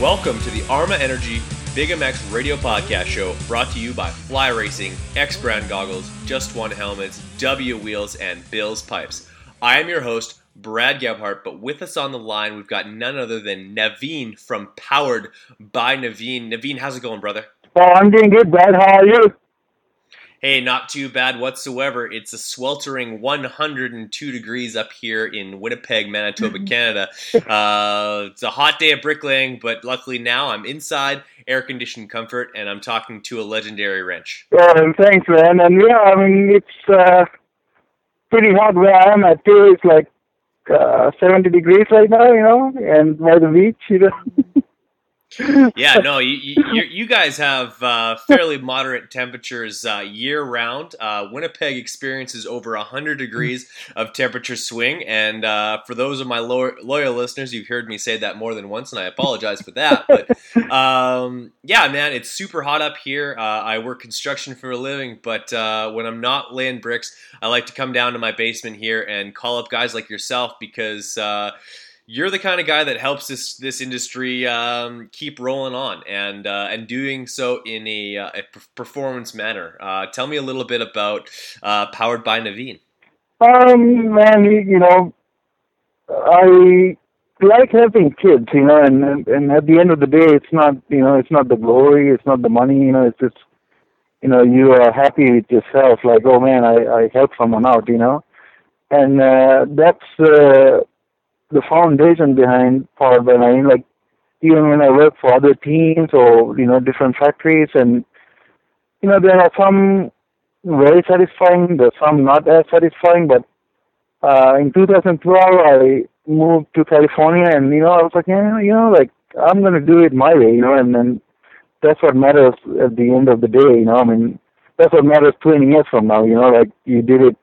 Welcome to the Arma Energy Big MX radio podcast show brought to you by Fly Racing, X Brand Goggles, Just One Helmets, W Wheels, and Bill's Pipes. I am your host, Brad Gebhardt, but with us on the line, we've got none other than Naveen from Powered by Naveen. Naveen, how's it going, brother? Oh, I'm doing good, Brad. How are you? Hey, not too bad whatsoever. It's a sweltering 102 degrees up here in Winnipeg, Manitoba, Canada. Uh, it's a hot day at bricklaying, but luckily now I'm inside, air conditioned comfort, and I'm talking to a legendary wrench. Oh, thanks, man. And yeah, I mean, it's uh, pretty hot where I am at too. It's like uh, 70 degrees right now, you know, and by the beach, you know. yeah, no, you, you, you guys have uh, fairly moderate temperatures uh, year round. Uh, Winnipeg experiences over 100 degrees of temperature swing. And uh, for those of my loyal listeners, you've heard me say that more than once, and I apologize for that. But um, yeah, man, it's super hot up here. Uh, I work construction for a living, but uh, when I'm not laying bricks, I like to come down to my basement here and call up guys like yourself because you're the kind of guy that helps this this industry um, keep rolling on and uh, and doing so in a, uh, a performance manner. Uh, tell me a little bit about uh, Powered by Naveen. Um, man, you know, I like helping kids, you know, and and at the end of the day, it's not you know, it's not the glory, it's not the money, you know, it's just you know, you are happy with yourself, like, oh man, I I helped someone out, you know, and uh, that's uh, the foundation behind Powered by Naveen. Like even when I work for other teams or you know different factories, and you know there are some very satisfying, there's some not as satisfying. But uh, in 2012, I moved to California, and you know I was like, yeah, you know, like I'm gonna do it my way, you know, and then that's what matters at the end of the day, you know. I mean, that's what matters 20 years from now, you know, like you did it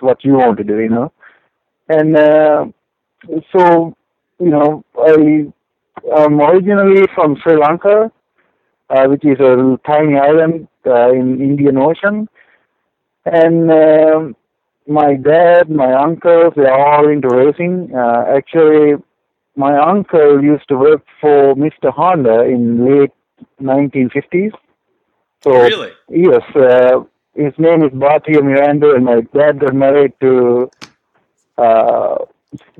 what you want to do, you know. And uh, so, you know, I am originally from Sri Lanka, uh, which is a tiny island uh, in Indian Ocean, and uh, my dad, my uncles, they are all into racing. Uh, actually, my uncle used to work for Mr. Honda in late 1950s. So, really? Yes, uh, his name is Bhartiya Miranda, and my dad got married to uh,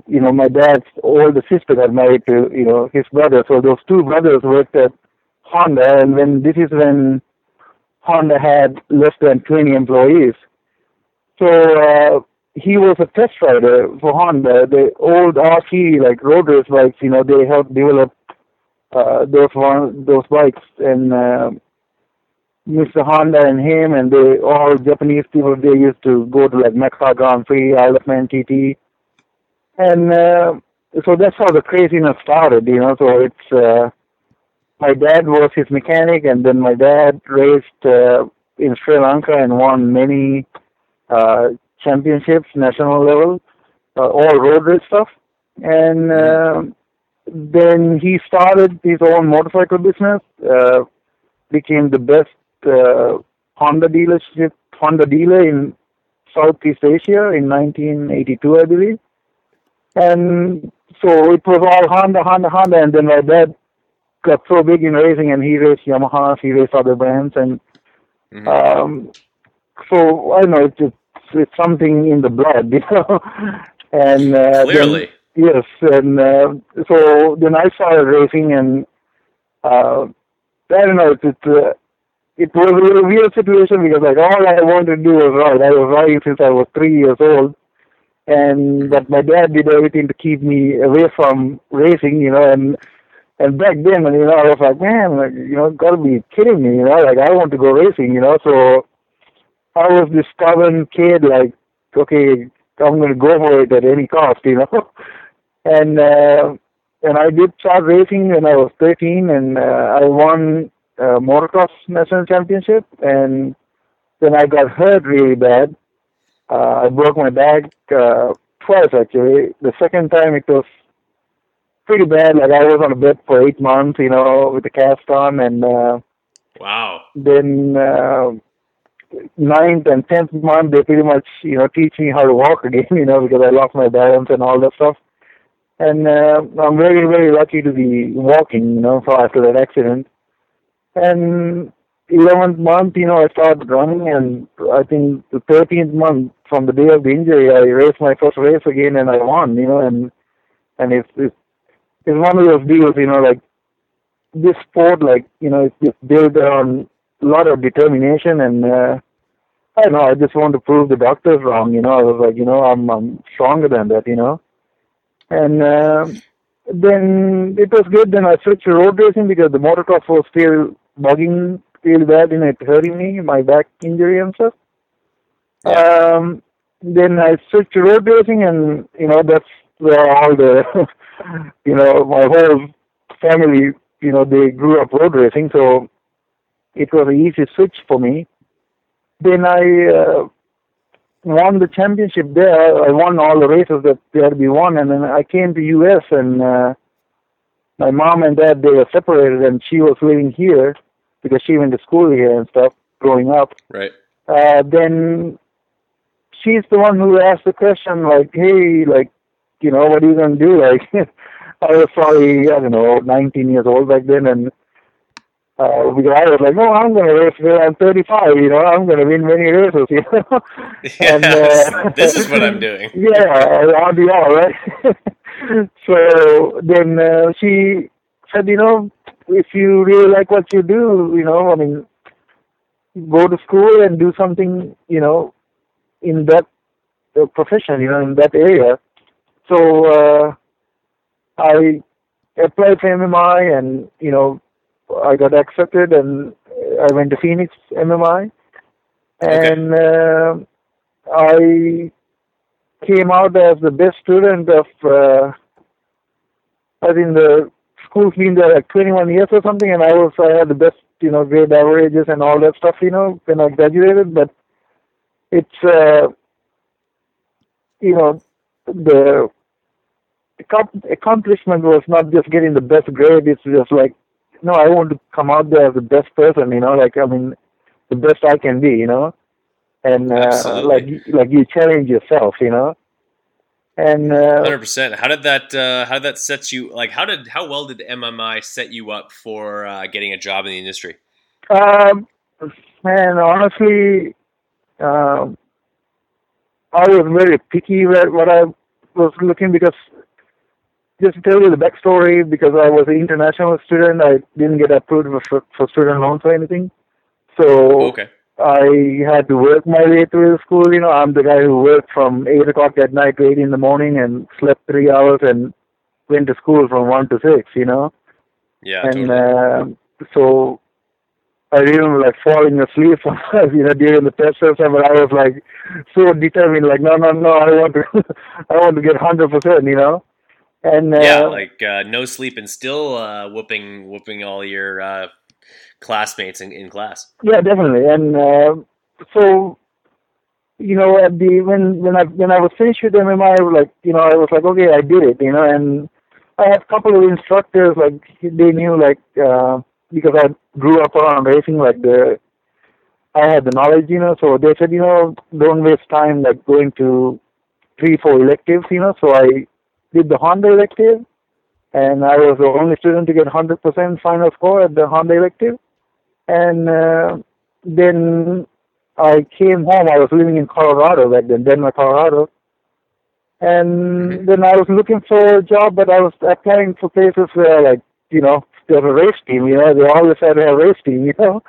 you know, my dad's older sister got married to, you know, his brother. So those two brothers worked at Honda, and when this is when Honda had less than 20 employees. So uh, he was a test rider for Honda. The old RC, like road race bikes, you know, they helped develop uh, those one, those bikes, and uh, Mr. Honda and him, and they all Japanese people. They used to go to like Mexico Grand Prix, Isle of Man TT and uh, so that's how the craziness started, you know. So it's uh, my dad was his mechanic, and then my dad raced uh, in Sri Lanka and won many uh, championships, national level, uh, all road race stuff. And uh, then he started his own motorcycle business, uh, became the best uh, Honda dealership, Honda dealer in Southeast Asia in 1982, I believe. And so it was all Honda, Honda, Honda, and then my dad got so big in racing, and he raced Yamaha, he raced other brands, and mm-hmm. um, so I don't know it's, it's it's something in the blood, you know. and uh, clearly, then, yes, and uh, so then I started racing, and uh, I don't know, it's, it's uh, it was a weird situation because like all I wanted to do was ride. I was riding since I was three years old and but my dad did everything to keep me away from racing, you know, and and back then, you know, I was like, man, like, you know, gotta be kidding me, you know, like I want to go racing, you know, so I was this stubborn kid, like, okay, I'm to go for it at any cost, you know. and uh, and I did start racing when I was 13, and uh, I won uh, motocross national championship, and then I got hurt really bad. Uh, I broke my back uh, twice actually. The second time it was pretty bad. Like I was on a bed for eight months, you know, with a cast on, and uh, wow. Then uh, ninth and tenth month, they pretty much, you know, teach me how to walk again, you know, because I lost my balance and all that stuff. And uh, I'm very, very lucky to be walking, you know, so after that accident. And 11th month, you know, I started running, and I think the 13th month from the day of the injury, I raced my first race again, and I won, you know, and and it's it's, it's one of those deals, you know, like this sport, like you know, it's just built on a lot of determination, and uh, I don't know, I just want to prove the doctors wrong, you know. I was like, you know, I'm I'm stronger than that, you know, and. Uh, then it was good. Then I switched to road racing because the motocross was still bugging feel bad, know, it hurting me, my back injury and stuff. Yeah. Um, then I switched to road racing, and you know that's where all the, you know, my whole family, you know, they grew up road racing, so it was an easy switch for me. Then I uh, won the championship there. I won all the races that there had to be won, and then I came to US, and uh, my mom and dad they were separated, and she was living here because she went to school here and stuff growing up. Right. Uh, then she's the one who asked the question, like, "Hey, like, you know, what are you gonna do?" Like, I was probably I don't know, 19 years old back then, and uh, because I was like, "No, I'm gonna race when I'm 35. You know, I'm gonna win many races." You know. and uh, this is what I'm doing. yeah, I'll be all right. so then uh, she said, "You know, if you really like what you do, you know, I mean, go to school and do something, you know, in that uh, profession, you know, in that area. So uh, I applied for MMI, and you know, I got accepted, and I went to Phoenix MMI, and okay. uh, I came out as the best student of. Uh, I think the school's been there like 21 years or something, and I was I had the best you know grade averages and all that stuff you know when I graduated. But it's uh, you know the accomplishment was not just getting the best grade. It's just like no, I want to come out there as the best person. You know, like I mean, the best I can be. You know, and uh, like like you challenge yourself. You know and uh, hundred uh, percent. How did that? Uh, how did that set you? Like, how did how well did MMI set you up for uh, getting a job in the industry? Um, man, honestly, um, I was very picky with what I was looking because just to tell you the backstory, because I was an international student, I didn't get approved for, for student loans or anything. So okay. I had to work my way through the school. You know, I'm the guy who worked from eight o'clock at night to eight in the morning and slept three hours and went to school from one to six. You know. Yeah. And totally. uh, so I didn't like falling asleep, you know, during the test or something. I was like so determined, like, no, no, no, I want to, I want to get hundred percent, you know. And uh, yeah, like uh, no sleep and still uh, whooping, whooping all your uh, classmates in, in class. Yeah, definitely. And uh, so, you know, at the when when I when I was finished with MMI, like, you know, I was like, okay, I did it, you know, and I had a couple of instructors like they knew like uh, because I grew up around racing, like the I had the knowledge, you know, so they said, you know, don't waste time like going to three, four electives, you know. So I did the Honda elective, and I was the only student to get 100% final score at the Honda elective and uh, then I came home. I was living in Colorado back then, Denver, Colorado. And mm-hmm. then I was looking for a job, but I was applying for places where, like, you know, there's a race team, you know, they always had a race team, you know.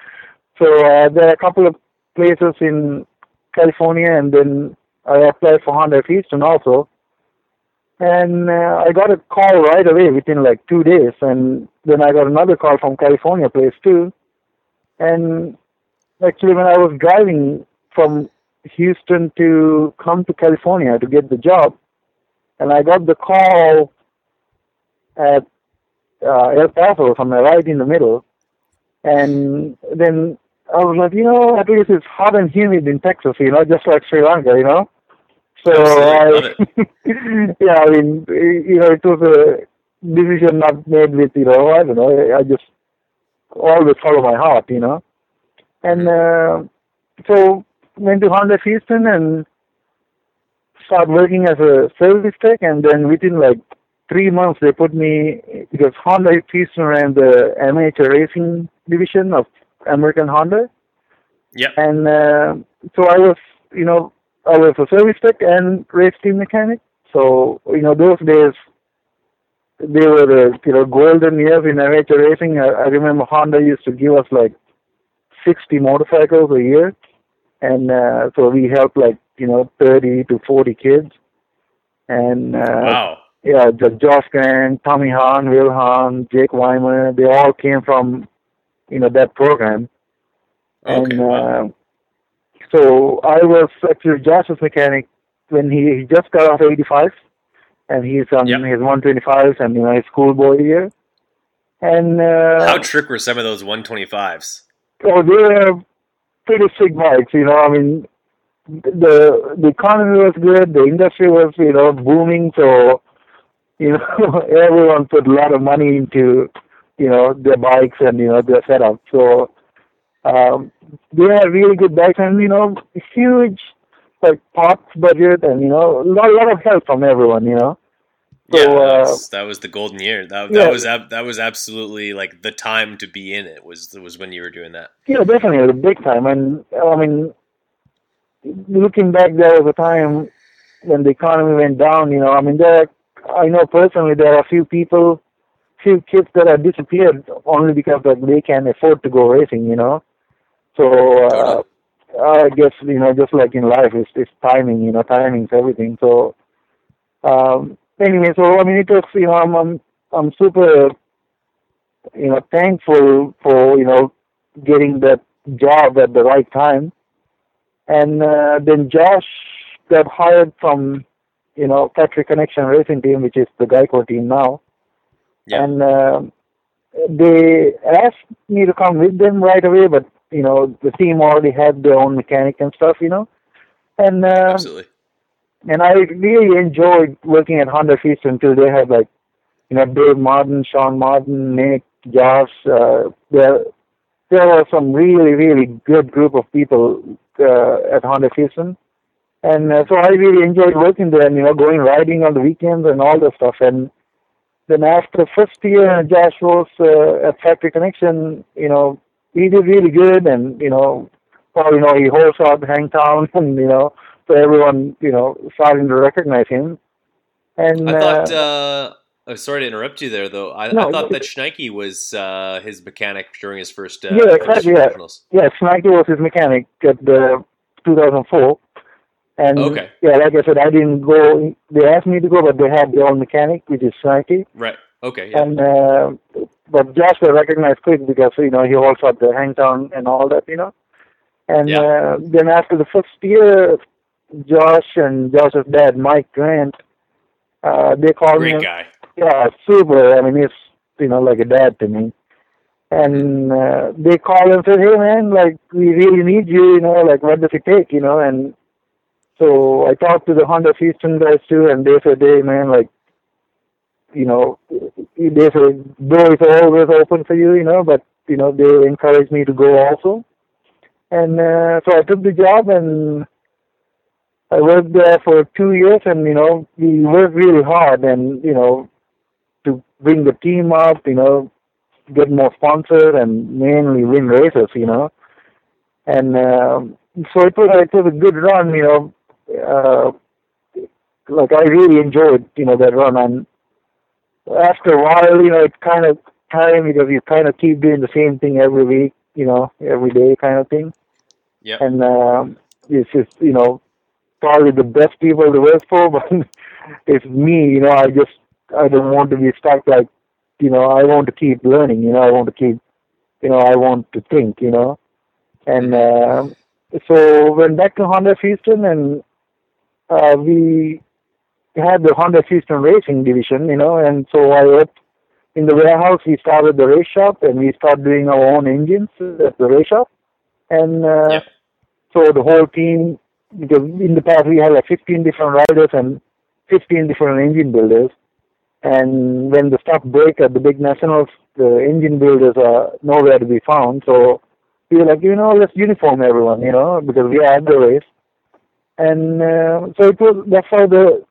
So uh, there are a couple of places in California, and then I applied for Honda Houston also. And uh, I got a call right away within like two days, and then I got another call from California place too. And actually, when I was driving from Houston to come to California to get the job, and I got the call at uh, El Paso, somewhere right in the middle, and then I was like, you know, at least it's hot and humid in Texas, you know, just like Sri Lanka, you know. So I, yeah, I mean, you know, it was a decision not made with, you know, I don't know, I just always follow my heart, you know. And uh, so went to Honda Houston and started working as a service tech, and then within like three months they put me because Honda Houston ran the amateur racing division of American Honda. Yeah. And uh, so I was, you know, I was a service tech and race team mechanic. So you know, those days they were the you know golden years in amateur racing. I, I remember Honda used to give us like 60 motorcycles a year, and uh, so we helped like you know 30 to 40 kids. And uh, wow. Yeah, the Josh Grant, Tommy Hahn, Will Hahn, Jake Weimer, they all came from you know that program. Okay, and wow. uh, so I was actually Josh's mechanic when he, he just got off 85, and he's on Yep. his 125s and you know his schoolboy year. And uh, How trick were some of those 125s? oh, they were pretty sick bikes, you know. I mean, the the economy was good, the industry was you know booming, so you know everyone put a lot of money into you know their bikes and you know their setup. So um, they had really good bikes and you know huge like parts budget and you know a lot, lot of help from everyone, you know. So, yeah, that uh, was, that was the golden year. That, yeah. that was ab- that was absolutely like the time to be in it. Was was when you were doing that. Yeah, definitely, big time. And I mean, looking back, there was a time when the economy went down. You know, I mean, there. I know personally there are a few people, few kids that have disappeared only because like they can afford to go racing. You know, so uh, I guess you know, just like in life, it's, it's timing. You know, timing's everything. So um, anyway, so I mean, it was you know, I'm I'm, I'm super you know thankful for you know getting that job at the right time. And uh, then Josh got hired from, you know, Factory Connection Racing Team, which is the Geico team now. Yeah. And uh, they asked me to come with them right away, but, you know, the team already had their own mechanic and stuff, you know. And uh, Absolutely. and I really enjoyed working at Honda Feast until they had like, you know, Dave Martin, Sean Martin, Nick, Josh. Uh, there, there were some really, really good group of people uh, at Honda Houston. And uh, so I really enjoyed working there and, you know, going riding on the weekends and all that stuff. And then after first year, Josh was uh, at Factory Connection, you know, he did really good and, you know, probably, you know, he holds out Hangtown and, you know, so everyone, you know, starting to recognize him. And I thought. uh, Uh, oh, sorry to interrupt you there, though. I, No, I thought that Schneike was uh, his mechanic during his first. Uh, Yeah, exactly, yeah. Yeah, Snikey was his mechanic at the 2004. And Okay. yeah, like I said, I didn't go. They asked me to go, but they had their own mechanic, which is Schneike. Right. Okay. Yeah. And uh, but Josh was recognized quick because you know he also had the hangtown and all that, you know. And Yeah. uh, then after the first year, Josh and Josh's dad, Mike Grant, uh, they called me. Great guy. Yeah, super. I mean, he's you know like a dad to me. And uh, they called him and said, "Hey man, like we really need you. You know, like what does it take? You know?" And so I talked to the Honda Houston guys too, and they said, "Hey man, like you know, they said door is always open for you. You know, but you know they encouraged me to go also." And uh, so I took the job and I worked there for two years, and you know we worked really hard, and you know to bring the team up, you know, get more sponsors, and mainly win races, you know. And um so it was it was a good run, you know. Uh, like I really enjoyed, you know, that run, and after a while, you know, it kind of tiring because you kind of keep doing the same thing every week, you know, every day kind of thing Yeah. and um, it's just you know probably the best people to work for, but it's me. You know, I just I don't want to be stuck. Like you know, I want to keep learning. You know, I want to keep you know I want to think. You know, and uh, so went back to Honda Houston and uh, we had the Honda Houston Racing division, you know, and so I worked in the warehouse. We started the race shop and we started doing our own engines at the race shop. And uh, Yeah. so the whole team, because in the past we had like 15 different riders and 15 different engine builders. And when the stuff break at the big nationals, the engine builders are nowhere to be found. So we were like, you know, let's uniform everyone, you know, because we are at the race. And uh, so it was that's how the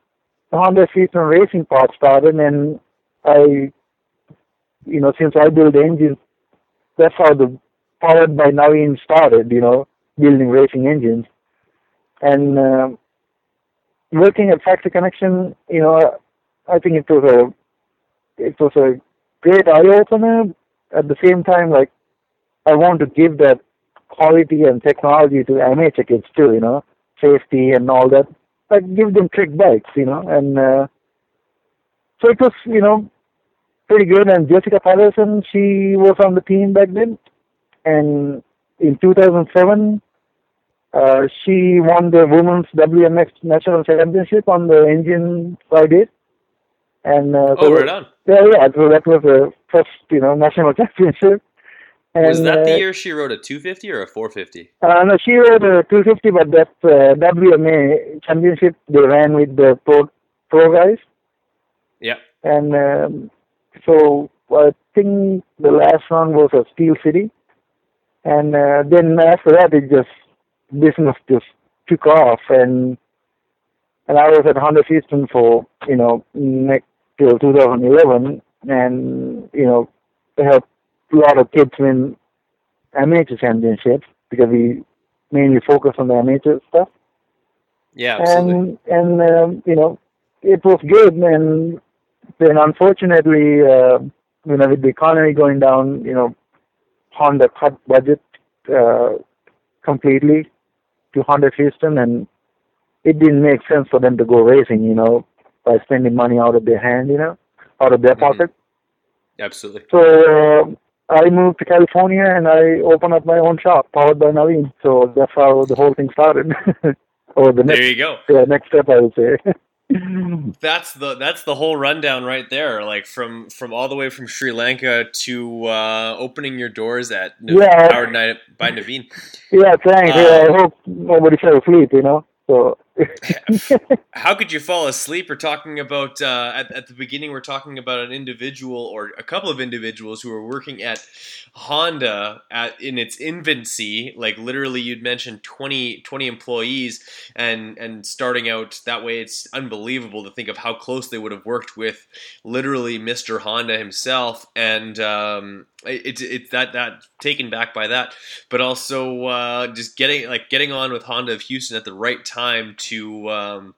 Honda Houston racing part started. And I, you know, since I build engines, that's how the powered by Naveen started, you know, building racing engines. And uh, working at Factory Connection, you know, I think it was a it was a great eye opener. At the same time, like I want to give that quality and technology to amateur kids too, you know, safety and all that. Like give them trick bikes, you know, and uh, so it was, you know, pretty good. And Jessica Patterson, she was on the team back then, and in 2007, uh, she won the women's WMX national championship on the engine Friday. And uh, Oh, right on. yeah, yeah, so that was the first, you know, national championship. And, Was that the uh, year she rode a 250 or a 450? Uh, no, she rode a 250, but that uh, WMA championship they ran with the pro pro guys, Yeah. and um, so I think the last one was a Steel City, and uh, then after that it just business just took off, and and I was at Honda Houston for you know next till 2011, and you know helped a lot of kids win amateur championships because we mainly focus on the amateur stuff. Yeah, absolutely. And and um, you know it was good, and then unfortunately, uh, you know, with the economy going down, you know, Honda cut budget uh, completely to Honda Houston, and it didn't make sense for them to go racing, you know, by spending money out of their hand, you know, out of their Mhm. pocket. absolutely. So uh, I moved to California and I opened up my own shop, powered by Naveen. So that's how the whole thing started. or the next, There you go. yeah, next step, I would say. That's the that's the whole rundown right there. Like from from all the way from Sri Lanka to uh, opening your doors at Nav- Yeah. Powered Night by Naveen. yeah, thanks. Uh, yeah, I hope nobody fell asleep, you know. So How could you fall asleep? We're talking about uh, at, at the beginning. We're talking about an individual or a couple of individuals who were working at Honda at in its infancy. Like literally, you'd mentioned 20, 20 employees, and and starting out that way. It's unbelievable to think of how close they would have worked with literally Mr. Honda himself, and um, it's it, it's that that taken back by that, but also uh, just getting like getting on with Honda of Houston at the right time to um,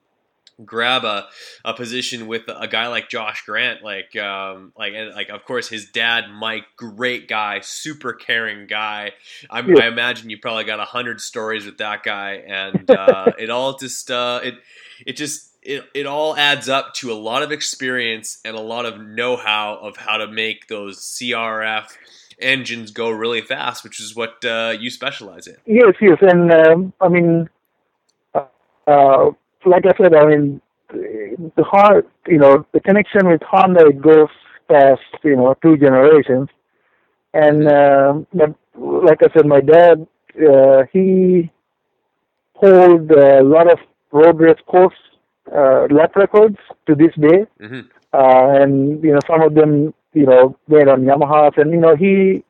grab a, a position with a guy like Josh Grant, like um, like and like of course his dad Mike, great guy, super caring guy. I, Yeah. I imagine you probably got a hundred stories with that guy, and uh, it all just uh, it it just it, it all adds up to a lot of experience and a lot of know-how of how to make those CRF engines go really fast, which is what uh, you specialize in. yes, yes, and um, I mean, uh, uh, like I said, I mean, the heart, you know, the connection with Honda it goes past, you know, two generations, and um but like I said, my dad, uh, he hold a lot of road race course uh, lap records to this day. hmm uh, and you know some of them you know made on Yamahas, and you know he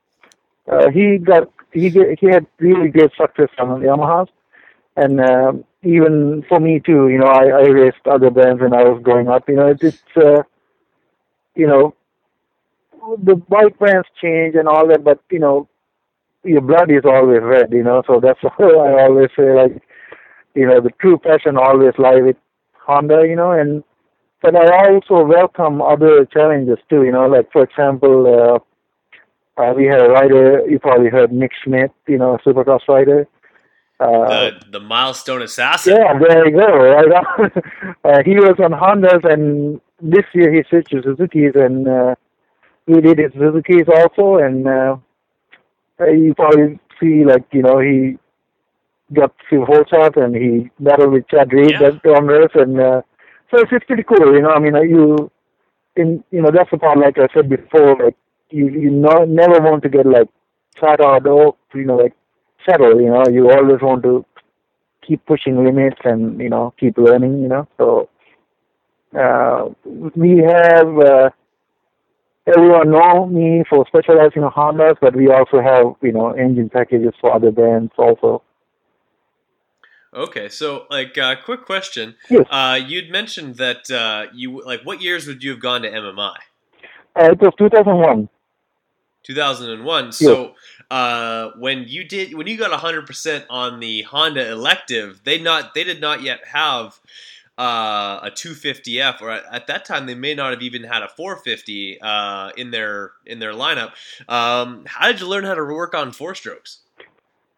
uh, he got he he had really great success on Yamahas, and uh, even for me too, you know I, I raced other brands when I was growing up. You know it's, it's uh, you know the bike brands change and all that, but you know your blood is always red. You know, so that's why I always say like you know the true passion always lie with Honda. You know, and but I also welcome other challenges too. You know, like for example, uh, uh, we had a rider. You probably heard Nick Schmidt. You know, a Supercross rider. Uh, The the milestone assassin. yeah, there you go. Right uh, he was on Hondas, and this year he switched to Suzuki's, and uh, he did his Suzuki's also. And uh, uh, you probably see, like you know, he got few holes up, and he battled with Chad Reed Yeah. that Ramirez, and uh, so it's, it's pretty cool. You know, I mean, you in you know that's the part like I said before, like you you no, never want to get like flat out or you know like settle. You know, you always want to keep pushing limits and you know keep learning. You know, so uh, we have. Uh, everyone know me for specializing in Hondas, but we also have you know engine packages for other brands also. Okay, so like, uh, quick question. Yes. Uh, you'd mentioned that uh, you like what years would you have gone to MMI? Uh, it was 2001. 2001. So uh, when you did when you got 100% on the Honda elective, they not they did not yet have uh, a 250F or at, at that time they may not have even had a 450 uh, in their in their lineup. Um, how did you learn how to work on four strokes?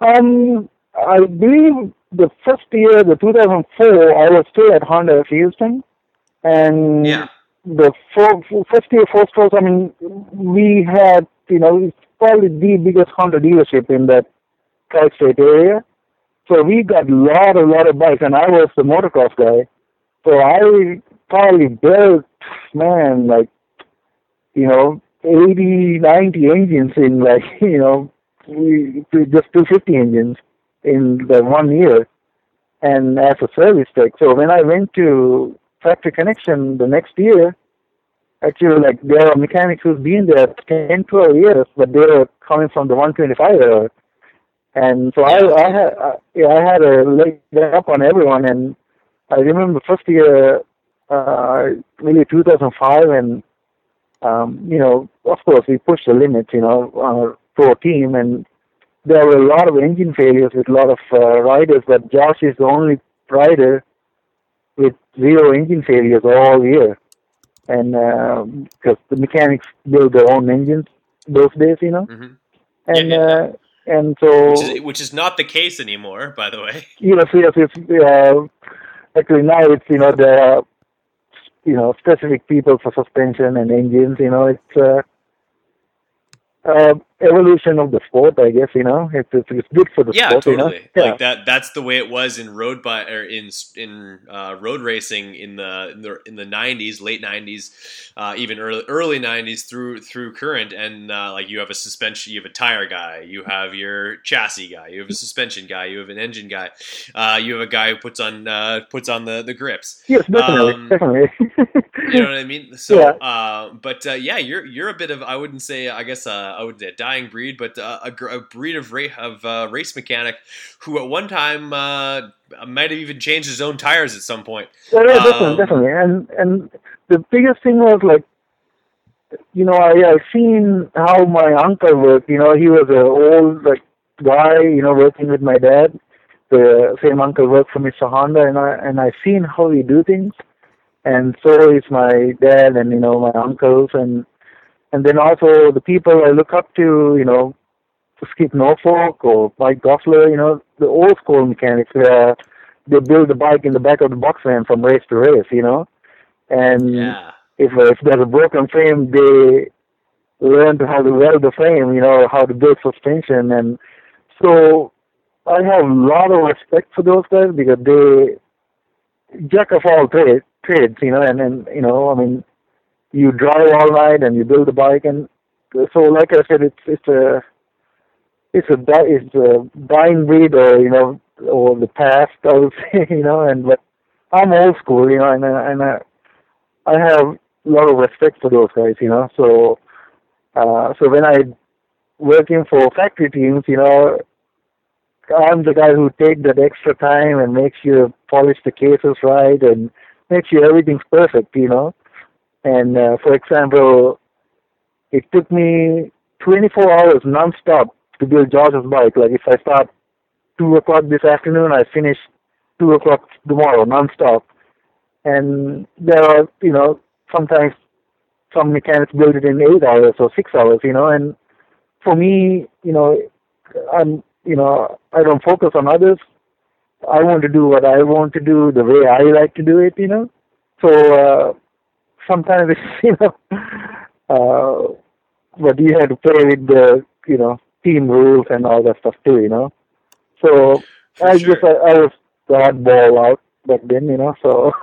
Um, I believe the first year, the 2004, I was still at Honda of Houston, and Yeah. the four, first year four strokes. I mean, we had you know probably the biggest Honda dealership in that tri-state area. So we got a lot, a lot of bikes, and I was the motocross guy. So I probably built, man, like, you know, 80, 90 engines in like, you know, just 250 engines in the one year and as a service tech. So when I went to Factory Connection the next year, actually like there are mechanics who've been there 10, 12 years, but they're coming from the 125 era. And so I, I had, I, yeah, I had a leg up on everyone. And I remember first year, uh, really 2005, and um, you know, of course, we pushed the limits, you know, our pro team, and there were a lot of engine failures with a lot of uh, riders, but Josh is the only rider with zero engine failures all year. And because the mechanics build their own engines those days, you know, Mhm. and Yeah, yeah. uh, and so Which is, which is not the case anymore, by the way. yes, yes, it's uh, actually now it's you know are you know specific people for suspension and engines. You know, it's uh, uh, evolution of the sport. I guess you know it's it's, it's good for the Yeah, sport. totally. You know? Yeah. Like that. That's the way it was in road bi- or in in uh, road racing in the in the in the nineties, late nineties, uh, even early early nineties through through current. And uh, like you have a suspension, you have a tire guy, you have your chassis guy, you have a suspension guy, you have an engine guy, uh, you have a guy who puts on uh, puts on the the grips. Yes, definitely, Um, definitely. You know what I mean? So, Yeah. uh, but uh, yeah, you're you're a bit of I wouldn't say I guess uh, I would say a dying breed, but uh, a, a breed of ra- of uh, race mechanic who at one time uh, might have even changed his own tires at some point. Yeah, yeah, Um, definitely, definitely. And and the biggest thing was like, you know, I I seen how my uncle worked. You know, he was a old like guy. You know, working with my dad. The same uncle worked for Mr. Honda, and I and I seen how he do things. And so is my dad, and you know my uncles, and and then also the people I look up to. You know, Skip Norfolk or Mike Gosselaar. You know, the old school mechanics where they build the bike in the back of the box van from race to race, you know. And Yeah, if if there's a broken frame, they learn how to weld the frame, you know, how to build suspension, and so I have a lot of respect for those guys because they jack of all trade, trades, you know, and then you know, I mean, you drive all night and you build a bike, and so like I said, it's it's a it's a it's a dying breed, or you know, or the past, I would say, you know, and but I'm old school, you know, and I- and I, I have a lot of respect for those guys, you know. So, uh, so when I working for factory teams, you know, I'm the guy who take that extra time and make sure polish the cases right and make sure everything's perfect, you know. And uh, for example, it took me 24 hours non-stop to build George's bike. Like if I start two o'clock this afternoon, I finish two o'clock tomorrow non-stop. And there are, you know, sometimes some mechanics build it in eight hours or six hours, you know. And for me, you know, I'm, you know, I don't focus on others. I want to do what I want to do the way I like to do it, you know. So uh, sometimes it's, you know, uh, but you have to play with the, you know, team rules and all that stuff too, you know. So For I sure. just I, I was the oddball out back then, you know. So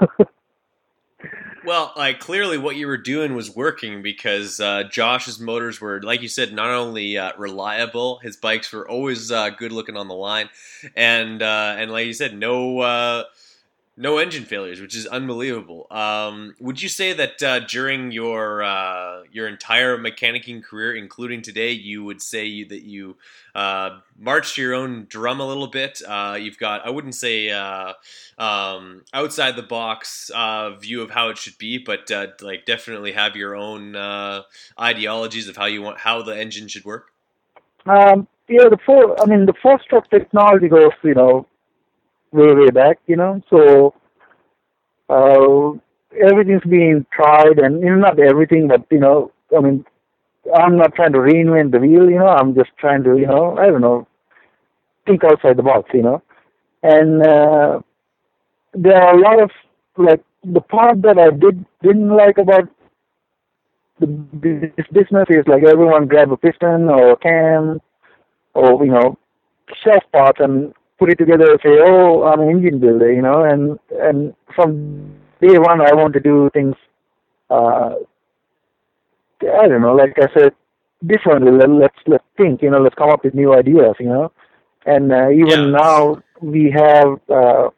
Well, like clearly, what you were doing was working because uh, Josh's motors were, like you said, not only uh, reliable. His bikes were always uh, good looking on the line, and uh, and like you said, no uh, no engine failures, which is unbelievable. Um, would you say that uh, during your uh, your entire mechanicking career, including today, you would say you, that you uh, marched your own drum a little bit? Uh, you've got, I wouldn't say uh, um, outside the box uh, view of how it should be, but like definitely have your own ideologies of how you want how the engine should work. um, yeah, the four. I mean, the four stroke technology goes, you know, way way back, you know. So uh, everything's being tried, and you know, not everything, but you know, I mean, I'm not trying to reinvent the wheel, you know. I'm just trying to, you know, I don't know, think outside the box, you know. And uh, there are a lot of like the part that I did didn't like about the this business is like everyone grab a piston or a cam or you know shelf parts and put it together and say, oh, I'm an engine builder, you know, and and from day one I want to do things. Uh, I don't know, like I said, differently. Let, let's let's think, you know, let's come up with new ideas, you know, and uh, even Yeah. now we have. Uh,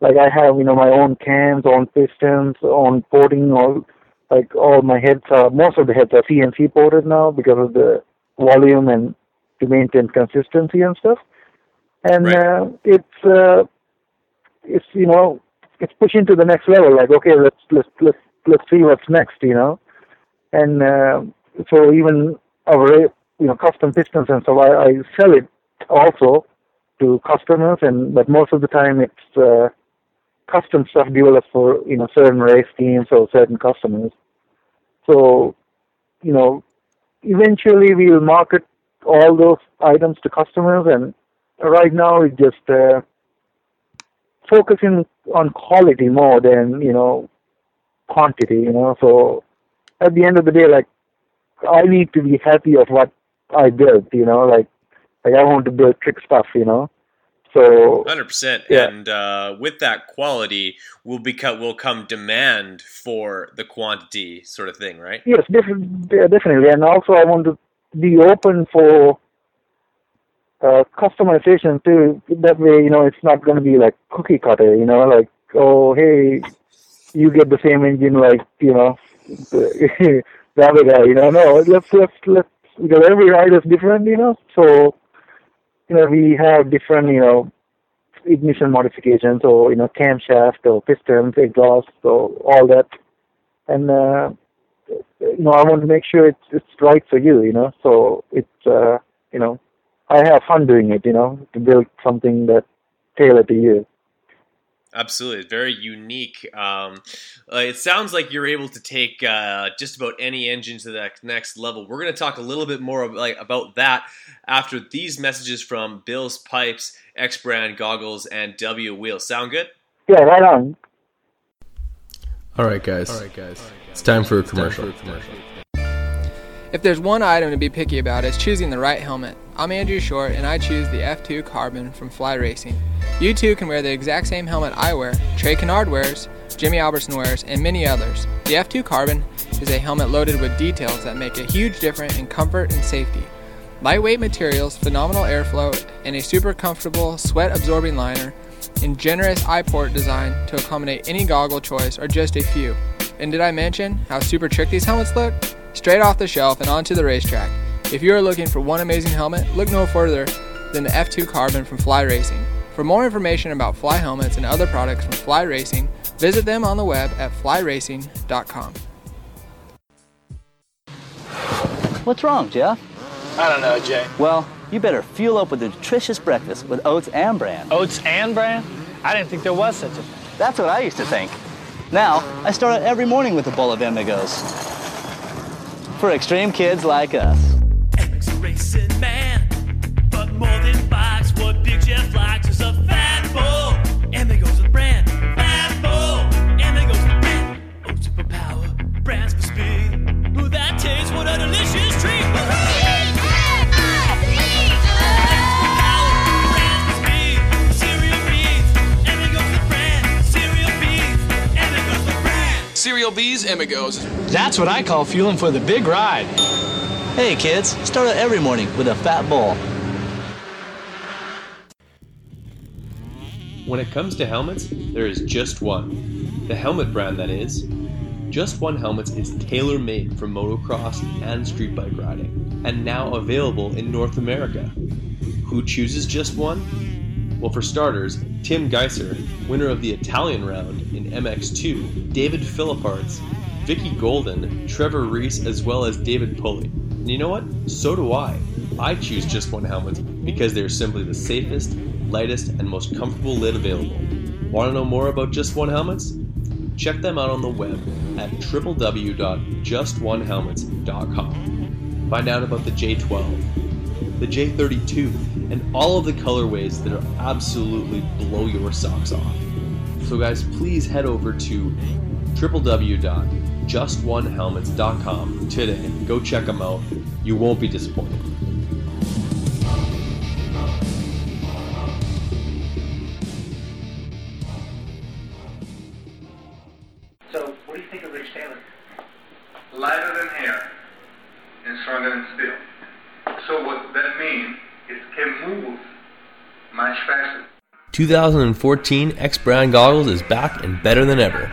like I have, you know, my own cams, own pistons, own porting, all like all my heads are most of the heads are CNC ported now because of the volume and to maintain consistency and stuff. And Right. uh, it's uh, it's you know it's pushing to the next level. Like okay, let's let's let's let's see what's next, you know. And uh, so even our you know custom pistons and so I, I sell it also to customers, and but most of the time it's uh, custom stuff developed for you know certain race teams or certain customers. So, you know, eventually we will market all those items to customers, and right now it's just uh, focusing on quality more than you know quantity. You know, so at the end of the day, like I need to be happy of what I built. You know, like like I want to build trick stuff. You know, so Hundred percent, Yeah. and uh, with that quality will become will come demand for the quantity, sort of thing, right? Yes, def- definitely. And also, I want to be open for uh, customization too. That way, you know, it's not going to be like cookie cutter. You know, like oh, hey, you get the same engine like you know the, the other guy. You know, no, let's let's let's because every ride is different. You know, so you know we have different you know ignition modifications or you know camshaft or pistons, exhaust, so all that, and. uh you know, I want to make sure it's it's right for you, you know. So it's uh, you know, I have fun doing it, you know, to build something that tailored to you. Absolutely, it's very unique. Um, uh, it sounds like you're able to take uh, just about any engine to the next level. We're going to talk a little bit more of, like, about that after these messages from Bill's Pipes, X Brand Goggles, and W Wheels. Sound good? Yeah, right on. All right, guys. All right, guys. It's time for a commercial. If there's one item to be picky about, it's choosing the right helmet. I'm Andrew Short, and I choose the F2 Carbon from Fly Racing. You too can wear the exact same helmet I wear, Trey Canard wears, Jimmy Albertson wears, and many others. The F2 Carbon is a helmet loaded with details that make a huge difference in comfort and safety. Lightweight materials, phenomenal airflow, and a super comfortable sweat absorbing liner and generous eye port design to accommodate any goggle choice are just a few. And did I mention how super trick these helmets look? Straight off the shelf and onto the racetrack. If you are looking for one amazing helmet, look no further than the F2 Carbon from Fly Racing. For more information about Fly helmets and other products from Fly Racing, visit them on the web at flyracing.com. What's wrong, Jeff? I don't know, Jay. Well, you better fuel up with a nutritious breakfast with oats and bran. Oats and bran? I didn't think there was such a thing. That's what I used to think. Now, I start out every morning with a bowl of Amigos. For extreme kids like us racing man. But more than Fox, what Big Jeff likes is a fat bull. And there goes the brand, fat bull. And there goes the brand, oh superpower, brands for speed. Ooh, that tastes what a delicious treat. Woo-hoo! Cereal B's Emigos. That's what I call fueling for the big ride. Hey kids, start out every morning with a fat ball. When it comes to helmets, there is just one. The helmet brand, that is. Just One Helmets is tailor made for motocross and street bike riding, and now available in North America. Who chooses Just One? Well, for starters, Tim Gajser, winner of the Italian round in MX2, David Philippaerts, Vicki Golden, Trevor Reese, as well as David Pulley. And you know what? So do I. I choose Just One helmets because they're simply the safest, lightest, and most comfortable lid available. Want to know more about Just One helmets? Check them out on the web at www.justonehelmets.com. Find out about the J12, the J32, and all of the colorways that are absolutely blow your socks off. So, guys, please head over to www.justonehelmets.com today. Go check them out. You won't be disappointed. So, what do you think of Rich Taylor? Lighter than air and stronger than steel. So what that means is can move much faster. 2014 EKS Brand Goggles is back and better than ever.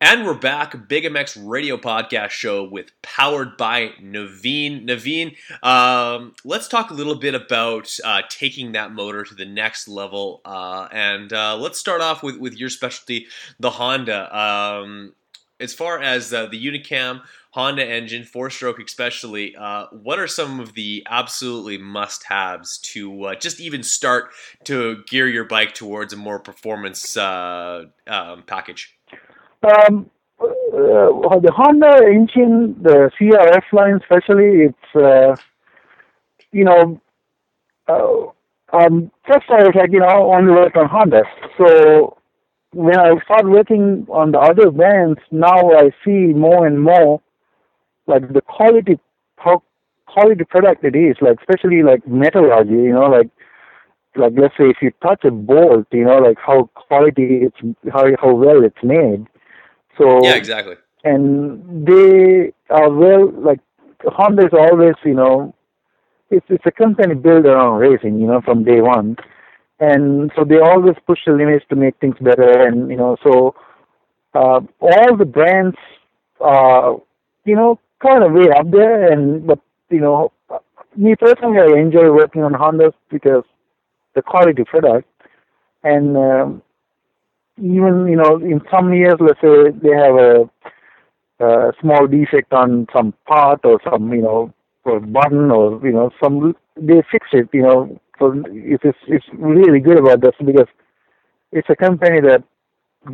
And we're back, Big MX Radio Podcast Show with powered by Naveen. Naveen, um, let's talk a little bit about uh, taking that motor to the next level. Uh, and uh, let's start off with, with your specialty, the Honda. Um, as far as uh, the Unicam Honda engine, four stroke especially, uh, what are some of the absolutely must haves to uh, just even start to gear your bike towards a more performance um, package? Um, uh, the Honda engine, the CRF line especially, it's, uh, you know, uh, um, first I was like, you know, only work on Honda. So when I start working on the other brands, now I see more and more like the quality, how quality product it is, like especially like metallurgy, you know, like like let's say if you touch a bolt, you know, like how quality it's how how well it's made. So Yeah, exactly. and they are well like Honda is always you know it's it's a company built around racing you know from day one, and so they always push the limits to make things better and you know so uh, all the brands are you know kind of way up there and but you know me personally I enjoy working on Hondas because the quality of product and um, even you know in some years let's say they have a, a small defect on some part or some you know or button or you know some they fix it you know. So it's it's, it's really good about this because it's a company that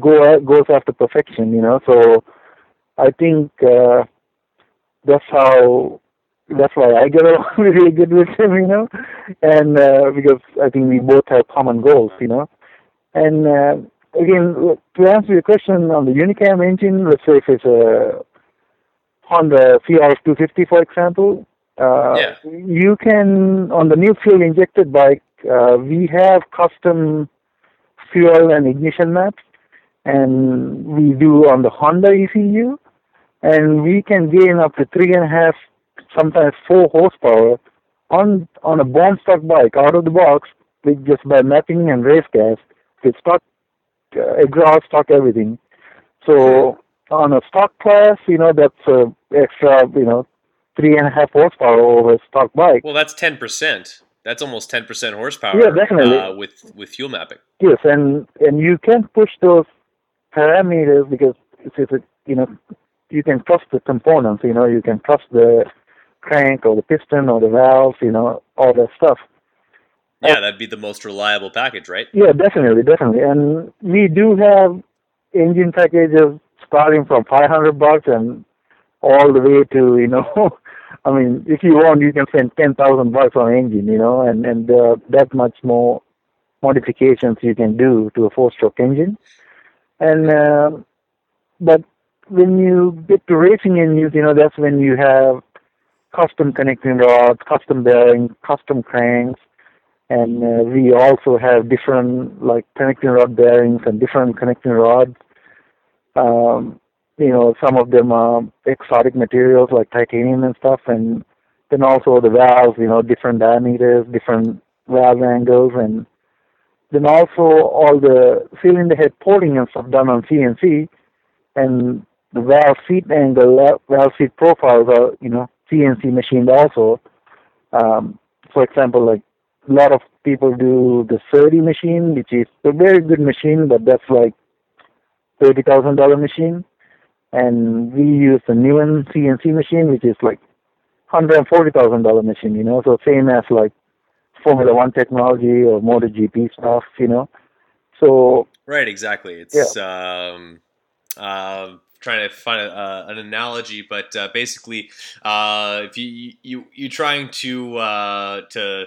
go goes after perfection you know. So I think uh, that's how that's why I get along really good with him, you know, and uh, because I think we both have common goals, you know, and uh, again to answer your question on the Unicam engine, let's say if it's a Honda CRF 250, for example, uh, Yeah. you can on the new fuel injected bike, uh, we have custom fuel and ignition maps, and we do on the Honda ECU, and we can gain up to three and a half, sometimes four horsepower on on a born stock bike out of the box with just by mapping and race gas with stock uh, exhaust, stock everything. So on a stock class, you know that's uh, extra, you know, three and a half horsepower over a stock bike. Well, that's ten percent. That's almost ten percent horsepower. Yeah, definitely. Uh, with with fuel mapping. Yes, and and you can push those parameters because it's, it's a, you know you can trust the components. You know you can trust the crank or the piston or the valves. You know all that stuff. Yeah, that'd be the most reliable package, right? Yeah, definitely, definitely. And we do have engine packages starting from 500 bucks and all the way to, you know, I mean, if you want, you can spend 10,000 bucks on engine, you know, and, and are that much more modifications you can do to a four-stroke engine. And, uh, but when you get to racing engines, you know, that's when you have custom connecting rods, custom bearings, custom cranks, and uh, we also have different like connecting rod bearings and different connecting rods. Um, you know, some of them are exotic materials like titanium and stuff, and then also the valves, you know, different diameters, different valve angles, and then also all the cylinder head porting and stuff done on CNC, and the valve seat angle, valve seat profiles are, you know, CNC machined also. Um, for example, like a lot of people do the Serdi machine, which is a very good machine, but that's like thirty thousand dollar machine. And we use the Newen CNC machine, which is like hundred and forty thousand dollar machine. You know, so same as like Formula One technology or MotoGP stuff. You know, so Right, exactly. It's um, uh, trying to find a, uh, an analogy, but uh, basically, uh, if you you you trying to uh, to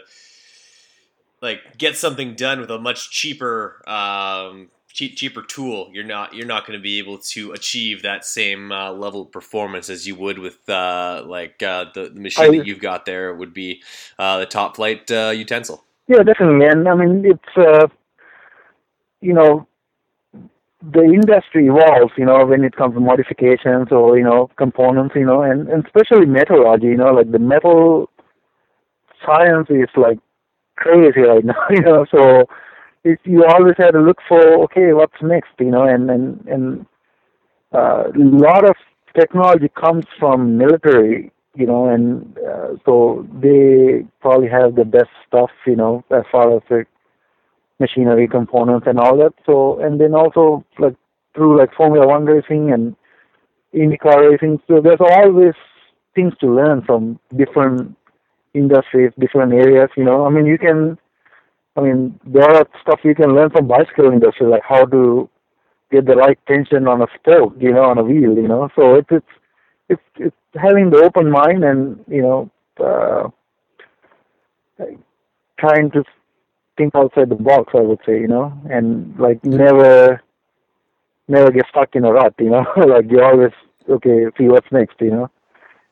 like get something done with a much cheaper um, cheap, cheaper tool, you're not you're not going to be able to achieve that same uh, level of performance as you would with uh, like uh, the, the machine I- that you've got there would be uh, the top flight uh, utensil. Yeah, definitely, and I mean it's uh, you know the industry evolves, you know, when it comes to modifications or you know components, you know, and, and especially metallurgy, you know, like the metal science is like crazy right now, you know, so it, you always have to look for okay, what's next, you know, and and and uh, a lot of technology comes from military, you know, and uh, so they probably have the best stuff, you know, as far as the machinery components and all that. So, and then also like through like Formula One racing and IndyCar racing. So there's always things to learn from different industries, different areas. You know, I mean, you can, I mean, there are stuff you can learn from bicycle industry, like how to get the right tension on a spoke, you know, on a wheel. You know, so it's it's it's it's having the open mind and you know. Uh, trying to think outside the box, I would say, you know, and like never, never get stuck in a rut, you know, like you always, okay, see what's next, you know,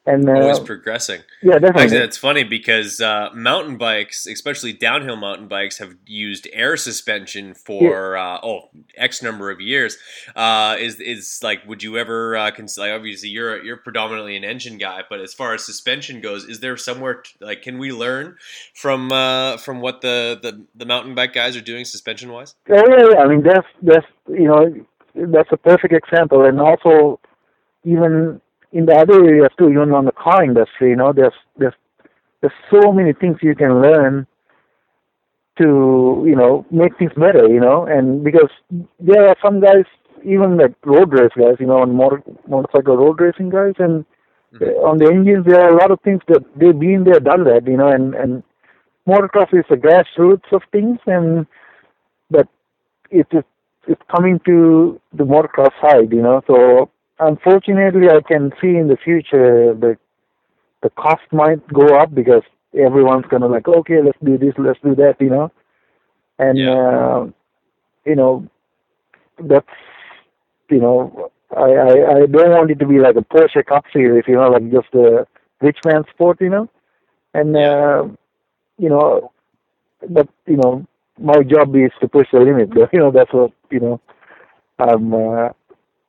And Always uh, progressing. yeah, definitely. Actually, that's funny because uh, mountain bikes, especially downhill mountain bikes, have used air suspension for uh, oh x number of years. Uh, is is like, would you ever uh, cons- like obviously you're you're predominantly an engine guy, but as far as suspension goes, is there somewhere t- like can we learn from uh, from what the, the the mountain bike guys are doing suspension wise? Oh yeah, yeah. I mean, that's that's you know that's a perfect example, and also even in the other areas too, even on the car industry, you know, there's there's there's so many things you can learn to you know make things better, you know, and because there are some guys, even like road race guys, you know, on motor motorcycle road racing guys, and uh, on the engines there are a lot of things that they've been there, done that, you know, and and motocross is the grassroots of things, and but it is it's coming to the motocross side, you know. So unfortunately, I can see in the future that the cost might go up because everyone's gonna like, okay, let's do this, let's do that, you know. And uh, you know, that's you know, I, I I don't want it to be like a Porsche Cup Series, you know, like just a rich man's sport, you know. And uh, you know, but you know, my job is to push the limit. You know, that's what you know I'm uh,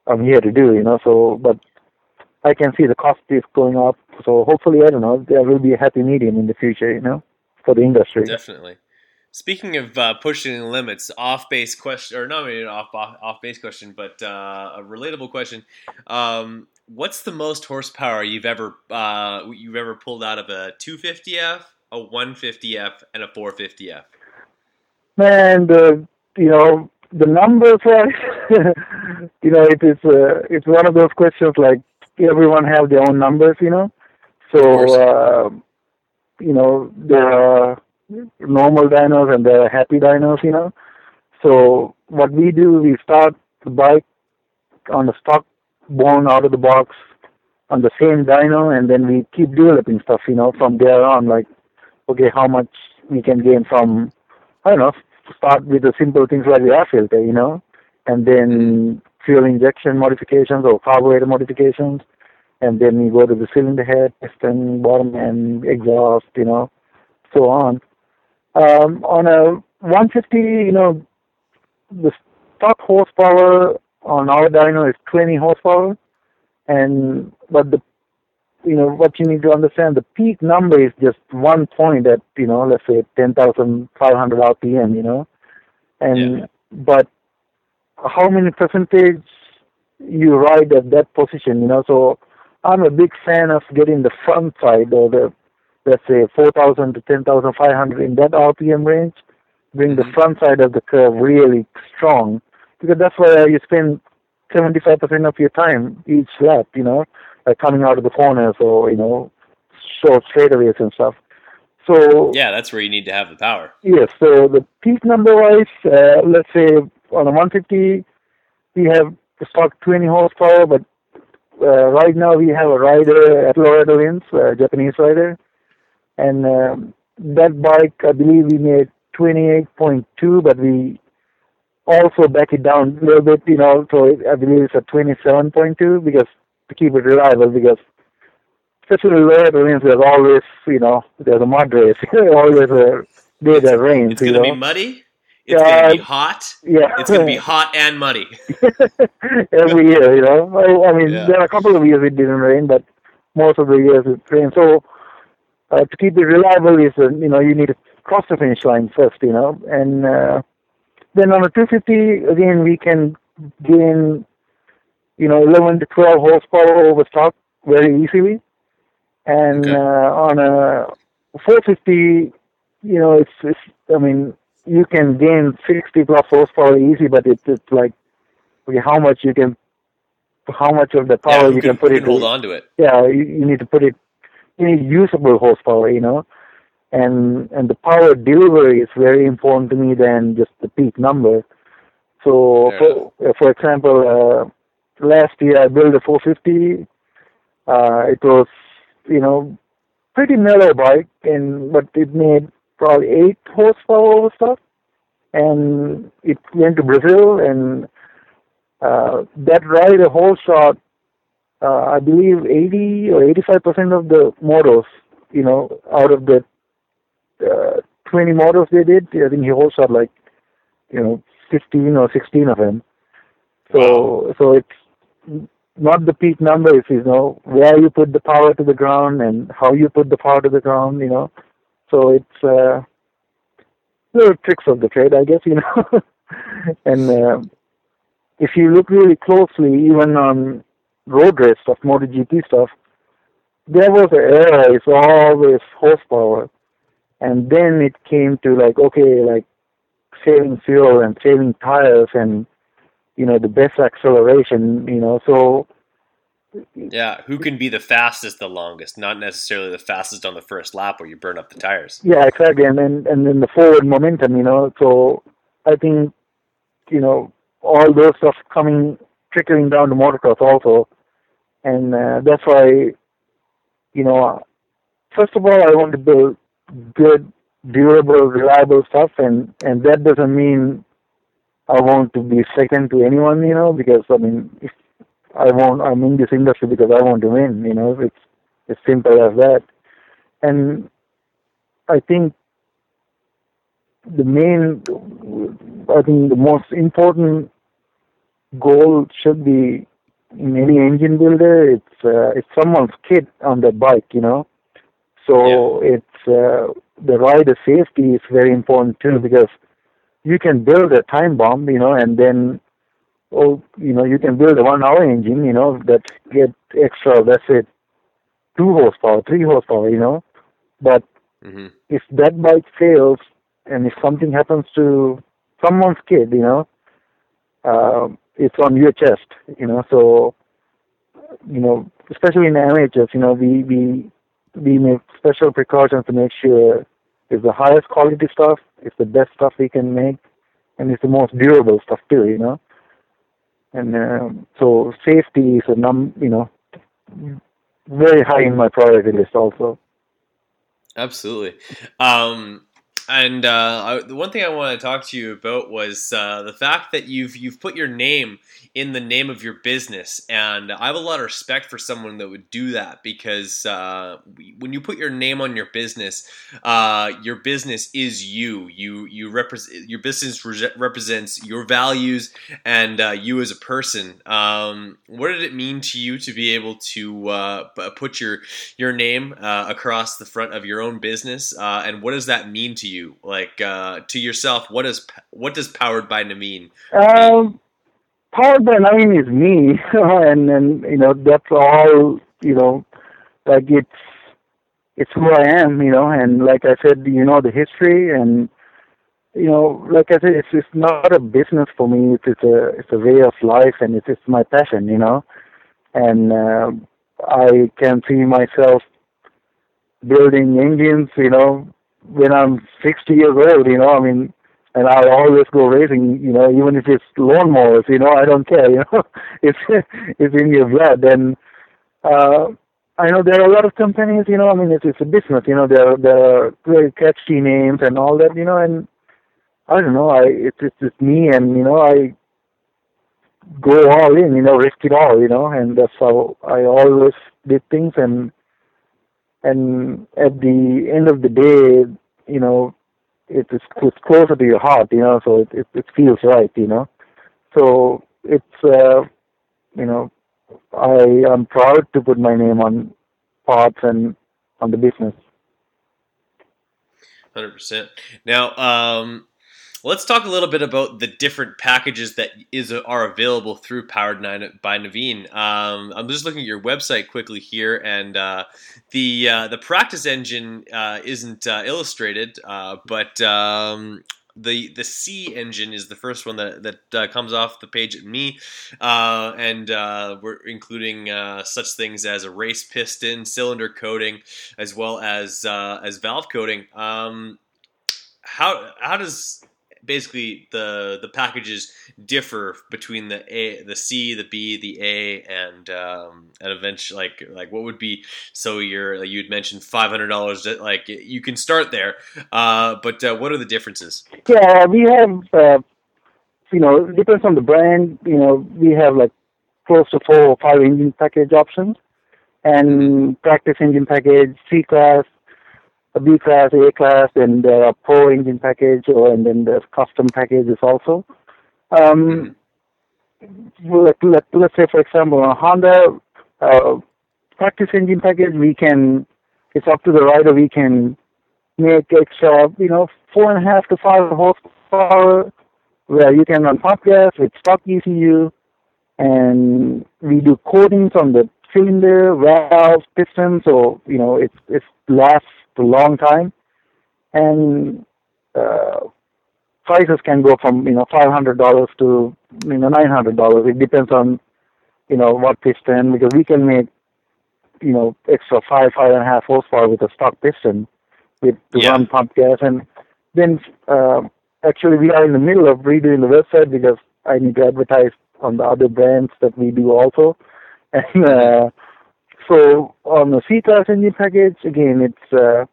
I'm here to do. You know, so but I can see the cost is going up. So hopefully, I don't know, there will be a happy medium in the future. You know, for the industry. Definitely. Speaking of uh, pushing limits, off base question, or not really an off off base question, but uh, a relatable question. Um, what's the most horsepower you've ever uh, you've ever pulled out of a 250F, a 150F, and a 450F? Man, the you know the numbers are, you know, it is uh, it's one of those questions like everyone have their own numbers, you know. So uh, you know there are normal dynos and there are happy dynos, you know. So what we do, we start the bike on the stock born out of the box on the same dyno, and then we keep developing stuff, you know, from there on. Like, okay, how much we can gain from, I don't know, start with the simple things like the air filter, you know, and then fuel injection modifications or carburetor modifications, and then you go to the cylinder head, piston, bottom end, exhaust, you know, so on. Um, on a 150, you know, the stock horsepower on our dyno is 20 horsepower, and but the you know what you need to understand the peak number is just one point at you know let's say 10,500 RPM, you know, and but how many percentage you ride at that position, you know. So I'm a big fan of getting the front side or the let's say 4,000 to 10,500 in that RPM range. Bring the mm-hmm. front side of the curve really strong because that's where you spend 75% of your time each lap, you know, like coming out of the corners or, you know, short straightaways and stuff. So Yeah, that's where you need to have the power. Yes. So the peak number wise, uh, let's say on a 150, we have stock 20 horsepower, but uh, right now we have a rider at Loretta Lynn's, a Japanese rider, and um, that bike I believe we made 28.2, but we also back it down a little bit, you know. So I believe it's a 27.2 because to keep it reliable because especially Loretta Lynn's, there's always, you know, there's a mud race, always a day that rains. It's you going to know? be muddy. It's Yeah, going to be hot. yeah. It's going to be hot and muddy. every year, you know. I, I mean, Yeah. there are a couple of years it didn't rain, but most of the years it rained. So uh, to keep it reliable is, uh, you know, you need to cross the finish line first, you know, and uh, then on a 250 again we can gain, you know, 11 to 12 horsepower over stock very easily, and uh, on a 450, you know, it's, it's I mean, you can gain 60 plus horsepower easy, but it's it's like okay, how much you can, how much of the power who you can, can- put who it. can hold on to it. Yeah, you, you need to put it. You need usable horsepower, you know, and and the power delivery is very important to me than just the peak number. So, for for example, uh, last year I built a 450. Uh, it was, you know, pretty mellow bike, and but it made probably eight horsepower over stuff, and it went to Brazil, and uh, that ride a hole shot uh, I believe 80 or 85 percent of the motos, you know, out of the uh, 20 motos they did, I think he also had like, you know, 15 or 16 of them. So so it's not the peak number. It's you know where you put the power to the ground and how you put the power to the ground. You know, so it's uh, little tricks of the trade, I guess. You know, and uh, if you look really closely, even on road race stuff, MotoGP stuff, there was an era. It's always horsepower, and then it came to like okay, like saving fuel and saving tires and you know the best acceleration you know so Yeah, who can be the fastest the longest, not necessarily the fastest on the first lap where you burn up the tires. yeah exactly and then and then the forward momentum you know so i think you know all those stuff coming trickling down to motocross also and uh, that's why you know first of all i want to build good durable reliable stuff and and that doesn't mean I want to be second to anyone, you know, because I mean, if I want, I'm in this industry because I want to win, you know. It's as simple as that. And I think the main, I think the most important goal should be in any engine builder. It's uh, it's someone's kid on the bike, you know. So it's uh, the rider safety is very important too because you can build a time bomb, you know, and then, oh, you know, you can build a one-hour engine, you know, that get extra, let's say, two horsepower, three horsepower, you know. But hmm if that bike fails, and if something happens to someone's kid, you know, uh, it's on your chest, you know. So, you know, especially in amateurs, you know, we we we make special precautions to make sure it's the highest quality stuff, it's the best stuff we can make, and it's the most durable stuff too, you know. And um, so safety is a num, you know, very high in my priority list also. Absolutely. Um, and uh, I, the one thing I want to talk to you about was uh, the fact that you've you've put your name in the name of your business, and I have a lot of respect for someone that would do that because uh, when you put your name on your business, uh, your business is you. You you represent your business re- represents your values and uh, you as a person. Um, what did it mean to you to be able to uh, put your your name across the front of your own business, and what does that mean to you? Like uh, to yourself, what does what does powered by Naveen? Um, Powered by Naveen is me, and and you know that's all. You know, like it's it's who I am. You know, and like I said, you know the history, and you know, like I said, it's it's not a business for me. It's it's a it's a way of life, and it's it's my passion. You know, and uh, I can see myself building engines. You know, when I'm 60 years old. You know, I mean and I'll always go racing, you know, even if it's lawnmowers, you know, I don't care, you know, it's it's in your blood. And uh, I know there are a lot of companies, you know, I mean, it's it's a business, you know, there there are very catchy names and all that, you know, and I don't know, I it's it's just me, and you know, I go all in, you know, risk it all, you know, and that's how I always did things, and and at the end of the day, you know, it is it's closer to your heart, you know, so it, it it feels right, you know. So it's uh, you know, I am proud to put my name on parts and on the business. Hundred percent. Now, um, let's talk a little bit about the different packages that is are available through Powered Nine by Naveen. Um, I'm just looking at your website quickly here, and uh, the uh, the practice engine uh, isn't uh, illustrated, uh, but um, the the C engine is the first one that that uh, comes off the page at me, uh, and uh, we're including uh, such things as a race piston, cylinder coating, as well as as valve coating. Um, how how does basically the the packages differ between the A, the C, the B, the A, and um, and eventually like like what would be so you're like you'd mentioned five hundred dollars like you can start there, uh, but uh, what are the differences? Yeah, we have, uh, you know, it depends on the brand. You know, we have like close to four or five engine package options, and practice engine package, C class, a B class, A class, and there are pro engine package, or and then there's custom packages also. Um, let, let, let's say, for example, a Honda uh, practice engine package, we can, it's up to the rider, we can make extra, you know, four and a half to five horsepower, where you can run pump gas with stock ECU, and we do coatings on the cylinder, valves, pistons, so, you know, it's it lasts a long time. And uh, prices can go from, you know, $500 to, you know, $900. It depends on, you know, what piston, because we can make, you know, extra five, five and a half horsepower with a stock piston with to Yeah. run pump gas. And then, uh, actually, we are in the middle of redoing the website because I need to advertise on the other brands that we do also. And uh, so on the C-Class engine package, again, it's uh,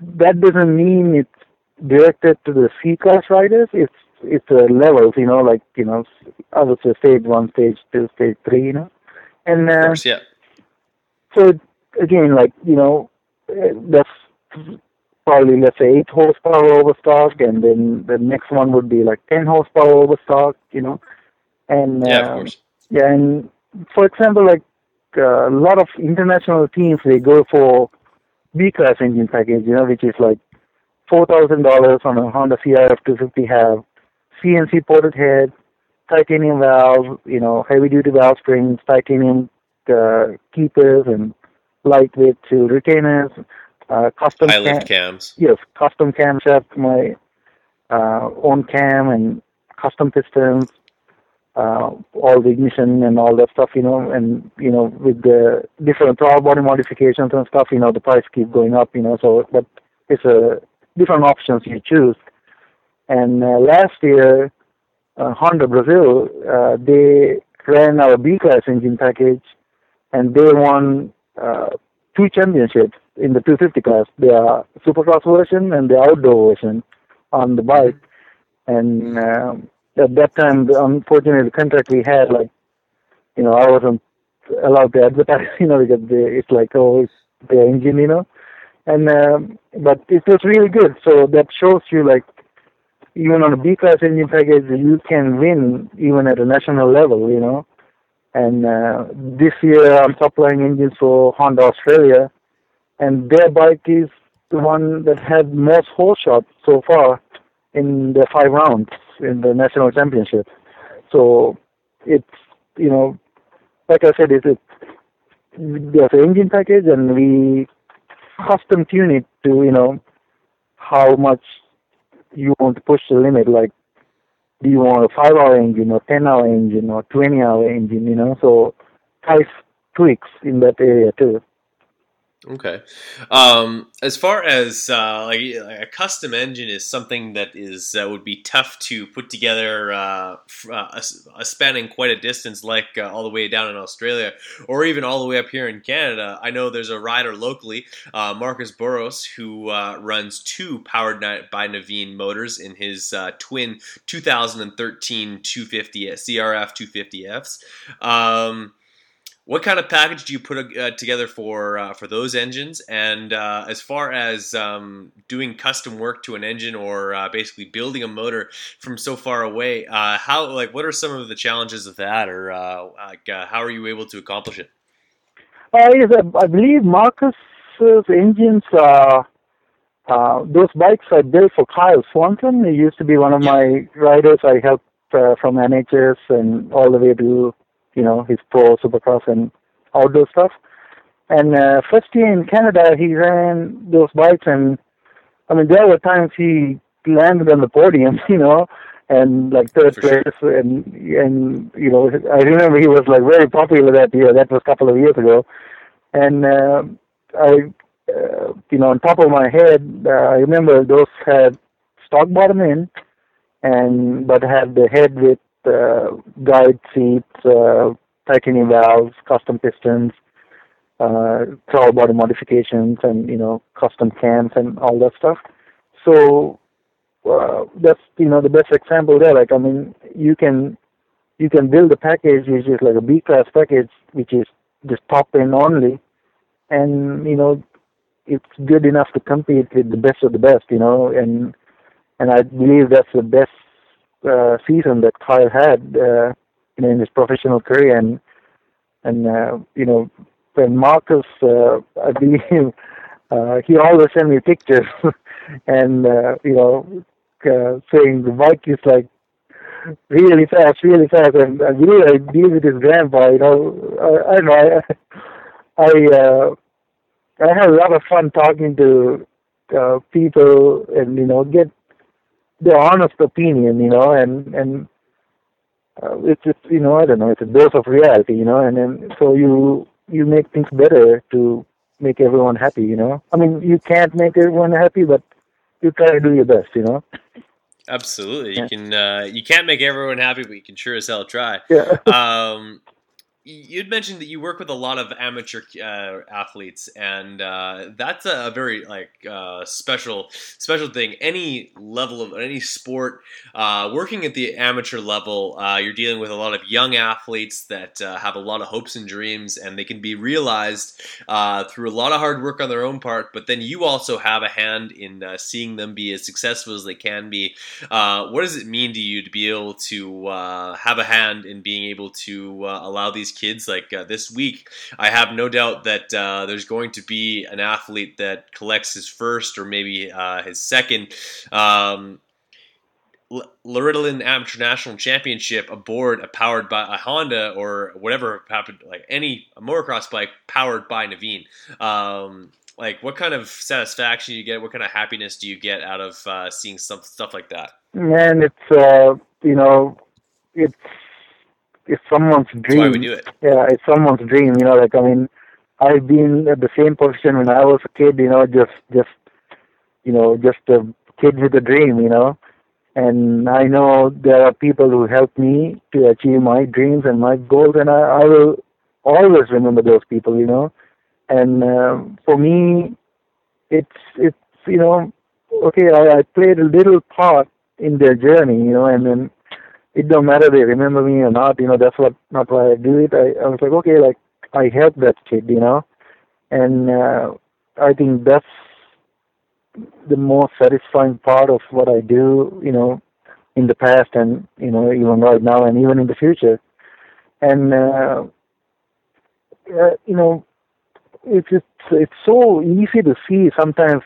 that doesn't mean it's directed to the C-Class riders. It's it's uh, levels, you know, like you know, I would say stage one, stage two, stage three, you know, and Of uh, course, yeah. so again, like you know, uh, that's probably let's say eight horsepower over stock, and then the next one would be like ten horsepower over stock, you know, and Yeah, of um, course. yeah, and for example, like uh, a lot of international teams, they go for B class engine package, you know, which is like four thousand dollars on a Honda CRF 250 have CNC ported head, titanium valve, you know, heavy duty valve springs, titanium uh, keepers, and lightweight to retainers, uh, custom cam- cams. yes, custom camshaft, my uh, own cam and custom pistons, uh, all the ignition and all that stuff, you know, and you know with the different throttle body modifications and stuff, you know, the price keep going up, you know. So, but it's a different options you choose. And uh, last year, uh, Honda Brazil, uh, they ran our B class engine package, and they won uh, two championships in the 250 class. The Supercross version and the outdoor version on the bike. And um at that time, unfortunately, the contract we had, like, you know, I wasn't allowed to advertise, you know, because they, it's like, oh, it's the engine, you know. And um, but it was really good. So that shows you, like, even on a B class engine package, you can win even at a national level, you know. And uh, this year, I'm supplying engines for Honda Australia, and their bike is the one that had most hole shots so far in the five rounds in the national championship. So it's you know, like I said, it's, it's there's an engine package, and we custom tune it to you know how much you want to push the limit. Like, do you want a five-hour engine or ten-hour engine or twenty-hour engine? You know, so price tweaks in that area too. Okay. Um, as far as uh, like a custom engine is something that is uh, would be tough to put together, uh, uh, spanning quite a distance, like uh, all the way down in Australia, or even all the way up here in Canada. I know there's a rider locally, uh, Marcus Burrows, who uh, runs two powered by Naveen motors in his twin 2013 250 CRF 250Fs. Um, what kind of package do you put uh, together for uh, for those engines? And uh, as far as um, doing custom work to an engine or uh, basically building a motor from so far away, uh, how like what are some of the challenges of that, or uh, like, uh, how are you able to accomplish it? Uh, yes, I, I believe Marcus's engines, uh, uh, those bikes are built for Kyle Swanson. He used to be one of my riders. I helped uh, from NHS and all the way to, you know, his pro supercross and outdoor stuff. And uh, first year in Canada, he ran those bikes, and I mean, there were times he landed on the podium, you know, and like third For sure. place, and and you know, I remember he was like very popular that year. That was a couple of years ago, and uh, I, uh, you know, on top of my head, uh, I remember those had stock bottom in, and but had the head with guide seats, uh, titanium valves, custom pistons, uh, throttle body modifications, and you know, custom cams and all that stuff. So uh, that's you know the best example there. Like I mean, you can you can build a package which is like a B class package, which is just top end only, and you know it's good enough to compete with the best of the best, you know, and and I believe that's the best uh, season that Kyle had, uh, in his professional career, and and uh, you know when Marcus, uh, I believe, uh, he always sent me pictures, and uh, you know, uh, saying the bike is like really fast, really fast, and I believe I deal with his grandpa. You know, I, I don't know. I I, uh, I have a lot of fun talking to uh, people, and you know, get their honest opinion. You know, and and uh, it's just you know, I don't know. It's a dose of reality. You know, and then so you you make things better to make everyone happy. You know, I mean, you can't make everyone happy, but you try to do your best. You know. Absolutely, you can. Uh, you can't make everyone happy, but you can sure as hell try. Yeah. Um, you'd mentioned that you work with a lot of amateur uh, athletes, and uh, that's a, very like uh, special special thing. Any level of any sport, uh, working at the amateur level, uh, you're dealing with a lot of young athletes that uh, have a lot of hopes and dreams, and they can be realized through a lot of hard work on their own part. But then you also have a hand in seeing them be as successful as they can be. what does it mean to you to be able to have a hand in being able to allow these kids. Like uh, this week, I have no doubt that uh, there's going to be an athlete that collects his first or maybe uh, his second. Um, Loretta Lynn Amateur National Championship aboard a powered by a Honda or whatever happened, like any motocross bike powered by Naveen. Um, like, what kind of satisfaction do you get? What kind of happiness do you get out of uh, seeing some stuff like that? Man, it's uh, you know, it's it's someone's dream. That's why we do it. Yeah, it's someone's dream. You know, like I mean, I've been at the same position when I was a kid. You know, just just you know, just a kid with a dream. You know, and I know there are people who helped me to achieve my dreams and my goals, and I, I will always remember those people. You know, and uh, for me, it's it's you know, okay, I, I played a little part in their journey. You know, and then it don't matter they remember me or not, you know, that's what not why I do it. I, I was like, okay, like I helped that kid, you know. And uh I think that's the most satisfying part of what I do, you know, in the past and, you know, even right now and even in the future. And uh, uh you know, it's it's it's so easy to see sometimes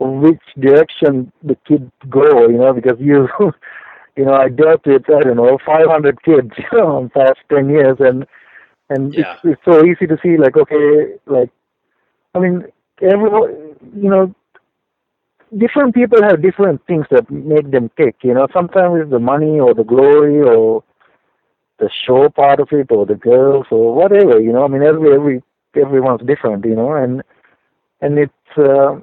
which direction the kids go, you know, because you you know, I dealt with I don't know 500 kids you know, in past 10 years, and and yeah. it's, it's so easy to see like okay, like I mean, everyone, you know, different people have different things that make them tick. You know, sometimes it's the money or the glory or the show part of it or the girls or whatever. You know, I mean, every every everyone's different. You know, and and it's uh,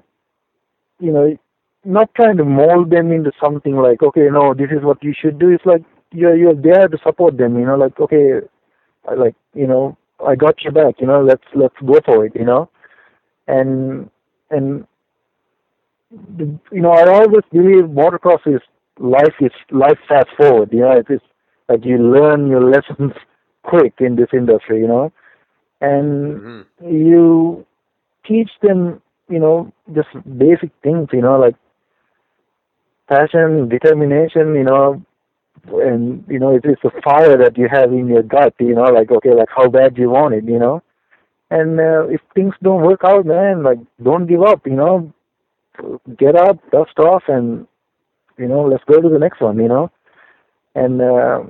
you know not trying to mold them into something like, okay, no, this is what you should do. It's like you're you're there to support them, you know, like okay, I like you know, I got your back, you know, let's let's go for it, you know, and and the, you know, I always believe motocross is life is life fast forward, you know, it is like you learn your lessons quick in this industry, you know, and mm-hmm. you teach them, you know, just basic things, you know, like passion, determination, you know, and you know, it is a fire that you have in your gut, you know, like okay, like how bad you want it, you know. And uh, if things don't work out, man, like don't give up, you know. Get up, dust off, and you know, let's go to the next one, you know. And uh,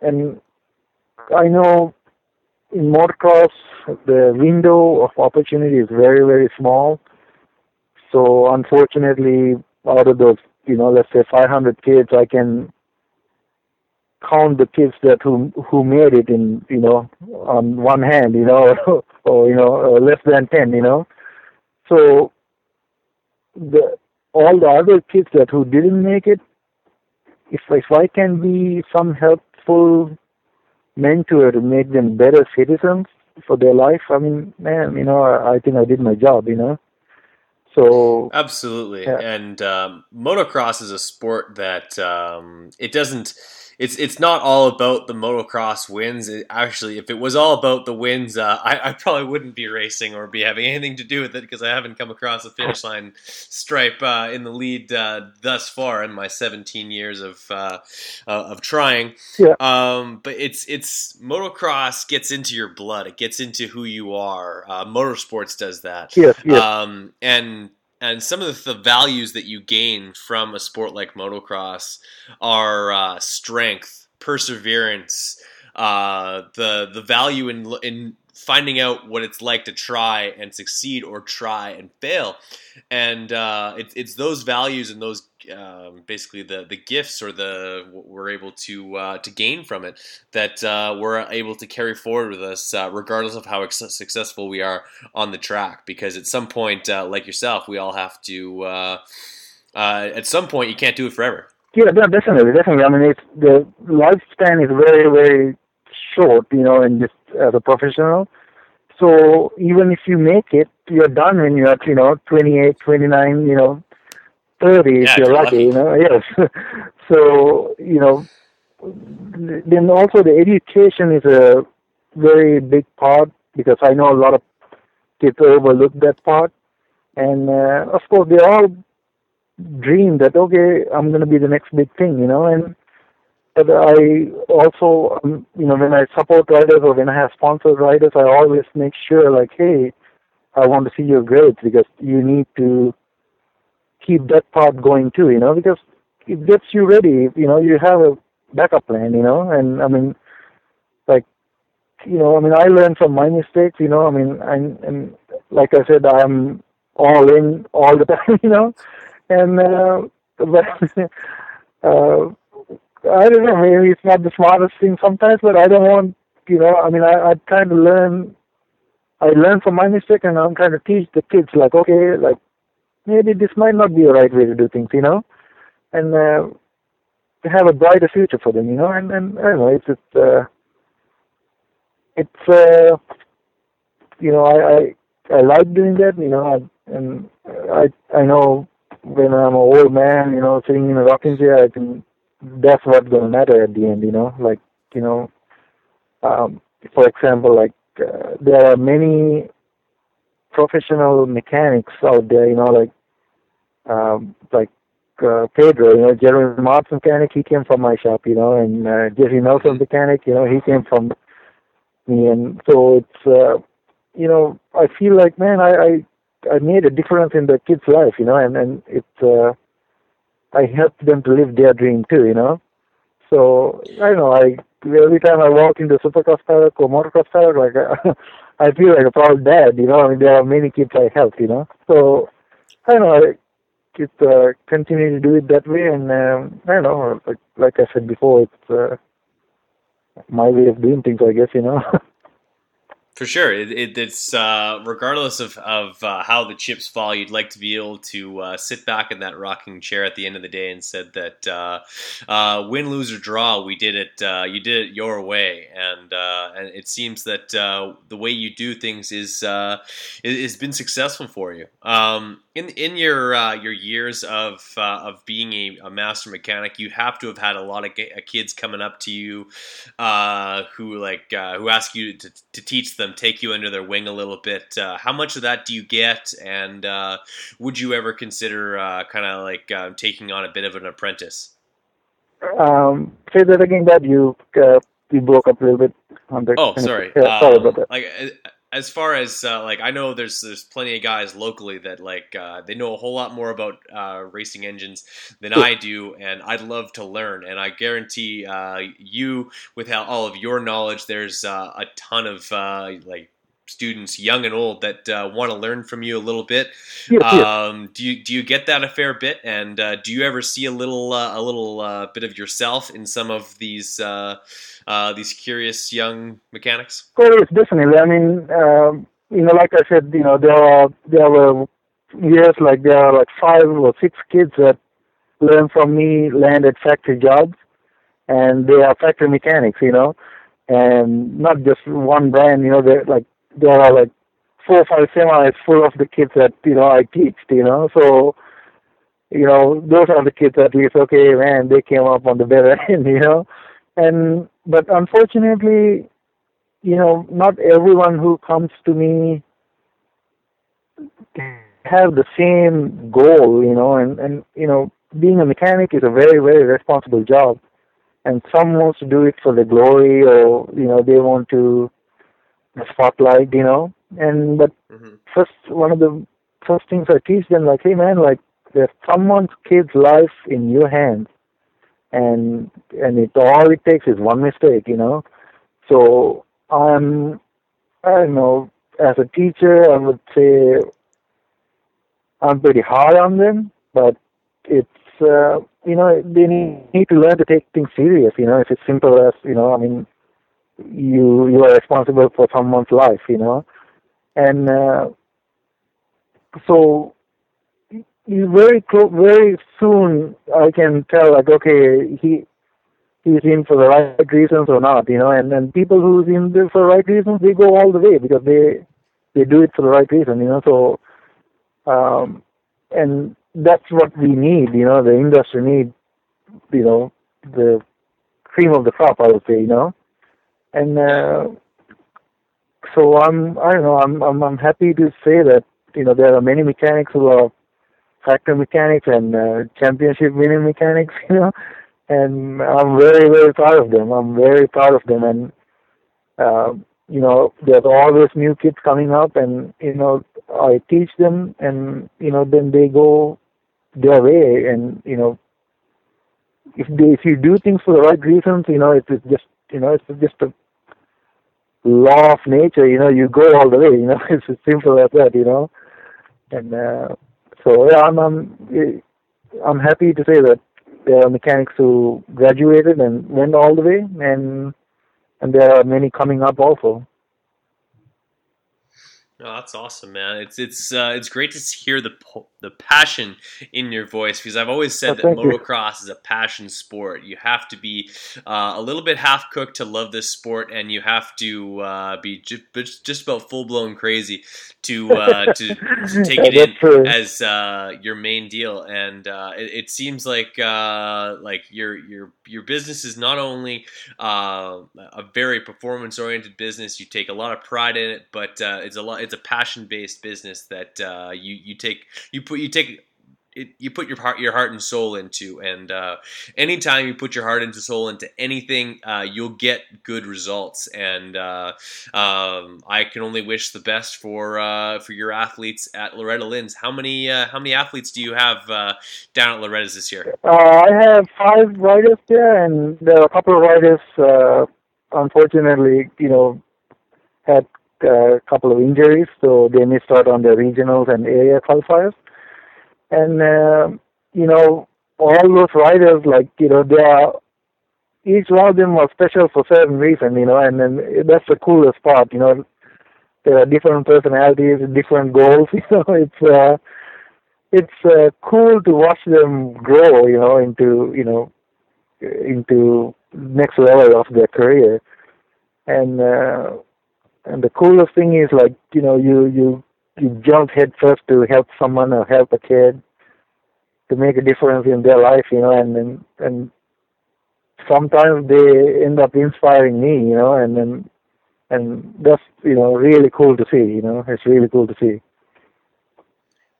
and I know in motocross the window of opportunity is very very small. So unfortunately, out of those you know, let's say 500 kids, I can count the kids that who who made it in you know on one hand, you know, or, you know less than 10, you know. So the all the other kids that who didn't make it, if if I can be some helpful mentor to make them better citizens for their life, I mean, man, you know, I, I think I did my job, you know. So absolutely, yeah. and um, motocross is a sport that um, it doesn't it's it's not all about the motocross wins. It, actually, if it was all about the wins, uh, I, I probably wouldn't be racing or be having anything to do with it because I haven't come across a finish line stripe uh, in the lead uh, thus far in my 17 years of uh, uh, of trying. Yeah. Um, but it's it's motocross gets into your blood. It gets into who you are. Uh, motorsports does that. Yes, yes. Um, and and some of the values that you gain from a sport like motocross are uh, strength, perseverance, uh, the the value in in finding out what it's like to try and succeed or try and fail, and uh, it's it's those values and those um, basically the the gifts or the what we're able to uh, to gain from it that uh, we're able to carry forward with us, uh, regardless of how ex- successful we are on the track. Because at some point, uh, like yourself, we all have to. Uh, at some point, you can't do it forever. Yeah, definitely, definitely. I mean, it's the lifespan is very, very short, you know, and just as a professional. So even if you make it, you're done when you're at, you know, 28, 29, you know, 30 Yeah, if you're lucky, lucky. you know, yes. so, you know, then also the education is a very big part because I know a lot of kids overlook that part. And uh, of course, they all dream that okay, I'm going to be the next big thing, you know. And but I also, um, you know, when I support riders or when I have sponsored riders, I always make sure like, hey, I want to see your grades because you need to keep that part going too, you know, because it gets you ready. You know, you have a backup plan, you know, and I mean, like, you know, I mean, I learn from my mistakes, you know. I mean, and and like I said, I'm all in all the time, you know, and uh, but uh, I don't know. Maybe it's not the smartest thing sometimes, but I don't want, you know. I mean, I I try to learn. I learn from my mistake, and I'm trying to teach the kids, like, okay, like maybe this might not be the right way to do things, you know, and uh, to have a brighter future for them, you know. And and I don't know, it's it's uh, it's uh, you know, I I I like doing that, you know, I, and I I know when I'm an old man, you know, sitting in a rocking chair, I can. That's what's gonna matter at the end, you know. Like, you know, um, for example, like uh, there are many professional mechanics out there, you know, like um, like uh, Pedro, you know, Jeremy Marks mechanic, he came from my shop, you know, and uh, Jesse Nelson mechanic, you know, he came from me, and so it's, uh, you know, I feel like, man, I, I I made a difference in the kids' life, you know, and and it's, uh, I helped them to live their dream too, you know. So I don't know, I every time I walk into Supercross paddock or motocross paddock, like I, I feel like a proud dad, you know. I mean, there are many kids I help, you know. So I don't know, I keep uh, continue to do it that way, and um, I don't know, like like I said before, it's uh, my way of doing things, I guess, you know. For sure, it, it, it's uh, regardless of of uh, how the chips fall, you'd like to be able to uh, sit back in that rocking chair at the end of the day and said that uh, uh, win, lose or draw, we did it. Uh, you did it your way, and and it seems that the way you do things is uh, has been successful for you. Um, in in your your years of of being a, a master mechanic, you have to have had a lot of kids coming up to you who like who ask you to, to teach them, take you under their wing a little bit. Uh, how much of that do you get, and uh, would you ever consider uh, kind of like uh, taking on a bit of an apprentice? um, say that again, Dad. You uh, you broke up a little bit on the. Oh, sorry. Yeah, sorry about Um, that. Like uh, as far as uh, like I know, there's there's plenty of guys locally that like uh, they know a whole lot more about uh, racing engines than I do, and I'd love to learn. And I guarantee uh, you, with how, all of your knowledge, there's uh, a ton of uh, like students, young and old, that uh, want to learn from you a little bit. Yes, yes. Um, do you do you get that a fair bit? And uh, do you ever see a little uh, a little uh, bit of yourself in some of these uh, uh, these curious young mechanics? Oh, yes, definitely. I mean, um, you know, like I said, you know, there are there were years like there are like five or six kids that learn from me, land at factory jobs, and they are factory mechanics, you know, and not just one brand. You know, they're like there are like four or five semis full of the kids that you know I teach, you know, so. You know, those are the kids at least. Okay, man, they came up on the better end. You know, and but unfortunately, you know, not everyone who comes to me have the same goal, you know, and and you know, being a mechanic is a very very responsible job, and some wants to do it for the glory, or you know, they want to the spotlight, you know, and but Mhm. first one of the first things I teach them, like, hey man, like there's someone's kid's life in your hands, and and it all it takes is one mistake, you know. So I'm, I don't know, as a teacher, I would say I'm pretty hard on them, but it's uh, you know they need, need to learn to take things serious. You know, if it's simple as you know, I mean, you you are responsible for someone's life, you know, and uh, so very close, very soon I can tell like okay he he's in for the right reasons or not, you know, and and people who's in there for the right reasons they go all the way because they they do it for the right reason, you know. So um and that's what we need, you know, the industry need you know, the cream of the crop I would say, you know. And uh so I'm I don't know, I'm I'm I'm happy to say that, you know, there are many mechanics who are factory mechanics and uh, championship winning mechanics, you know, and I'm very, very proud of them. I'm very proud of them, and uh, you know, there's always new kids coming up, and you know, I teach them, and you know, then they go their way, and you know, if they, if you do things for the right reasons, you know, it's, it's just you know, it's just a law of nature. You know, you go all the way. You know, it's as simple as that. You know, and. Uh, so yeah, I'm I'm I'm happy to say that there are mechanics who graduated and went all the way, and and there are many coming up also. Oh, that's awesome, man! It's it's uh, it's great to hear the po- the passion in your voice because I've always said Oh, that thank you. motocross is a passion sport. You have to be uh, a little bit half cooked to love this sport, and you have to uh, be just, just about full blown crazy to uh, to, to take it in true. as uh, your main deal. And uh, it, it seems like uh, like your your your business is not only uh, a very performance oriented business. You take a lot of pride in it, but uh, it's a lot. It's a passion based business that uh, you you take you put you take. It, you put your heart, your heart and soul into, and uh, anytime you put your heart and soul into anything, uh, you'll get good results. And uh, um, I can only wish the best for uh, for your athletes at Loretta Lynn's. How many uh, how many athletes do you have uh, down at Loretta's this year? I have five riders there, and there are a couple of riders. Unfortunately, you know, had a couple of injuries, so they missed out on the regionals and area qualifiers. And uh, you know, all those riders, like you know, they are each one of them was special for certain reason, you know, and then that's the coolest part, you know. There are different personalities, different goals, you know. It's uh, it's uh, cool to watch them grow, you know, into you know, into next level of their career. And uh, and the coolest thing is like you know you you you jump head first to help someone or help a kid to make a difference in their life, you know, and and, and sometimes they end up inspiring me, you know, and then and that's you know really cool to see, you know, it's really cool to see.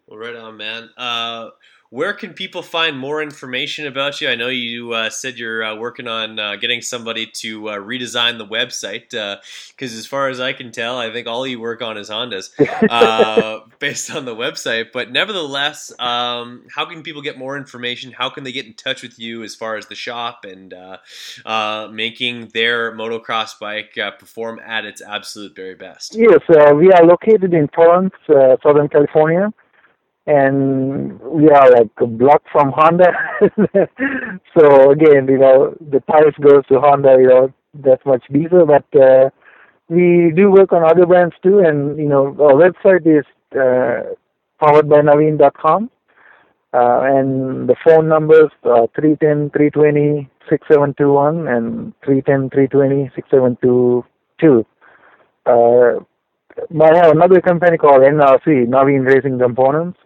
Well, right on, man. Uh, where can people find more information about you? I know you uh, said you're uh, working on uh, getting somebody to uh, redesign the website because, as far as I can tell, I think all you work on is Hondas uh, based on the website. But nevertheless, um, how can people get more information? How can they get in touch with you as far as the shop and uh, uh, making their motocross bike uh, perform at its absolute very best? Yes, uh, we are located in Torrance, uh, Southern California, and we are like a block from Honda. so again, you know, the tires goes to Honda, you know, that much diesel, but uh, we do work on other brands too, and you know, our website is uh, poweredbynaveen.com. Uh, and the phone numbers are 310 320 6721 and 310 320 6722. Uh, I have another company called NRC, Naveen Racing Components.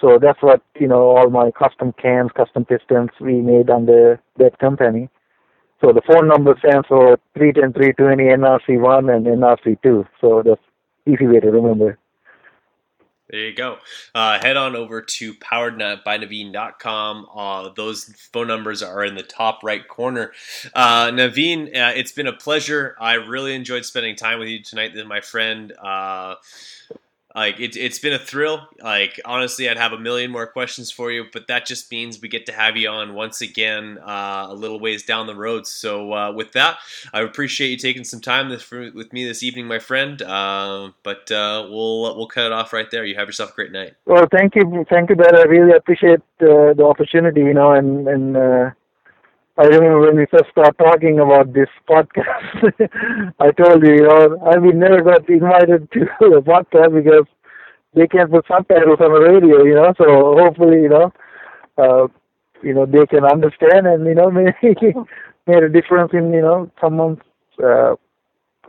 So that's what, you know, all my custom cams, custom pistons we made under that company. So the phone number stands for 310 320 NRC1 and NRC2. So that's easy way to remember. There you go. Uh, head on over to poweredbynaveen.com. Uh, those phone numbers are in the top right corner. Uh, Naveen, uh, it's been a pleasure. I really enjoyed spending time with you tonight, my friend. Like it's it's been a thrill. Like honestly, I'd have a million more questions for you, but that just means we get to have you on once again uh, a little ways down the road. So uh, with that, I appreciate you taking some time this, for, with me this evening, my friend. Uh, but we'll we'll cut it off right there. You have yourself a great night. Well, thank you, thank you, Ben. I really appreciate uh, the opportunity, you know, and and uh, I remember when we first started talking about this podcast, I told you, you know, I we never got invited to the podcast because they can't put subtitles on the radio, you know. So hopefully, you know, uh, you know, they can understand and you know, maybe made a difference in you know someone's uh,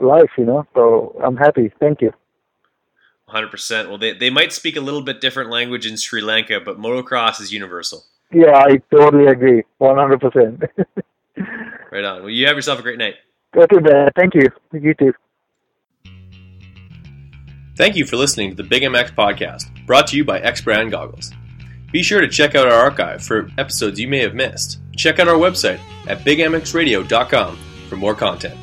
life, you know. So I'm happy. Thank you. 100%. Well, they, they might speak a little bit different language in Sri Lanka, but motocross is universal. Yeah, I totally agree. 100%. right on. Well, you have yourself a great night. Okay, man. Thank you. You too. Thank you for listening to the Big MX podcast, brought to you by EKS Brand Goggles. Be sure to check out our archive for episodes you may have missed. Check out our website at bigmxradio.com for more content.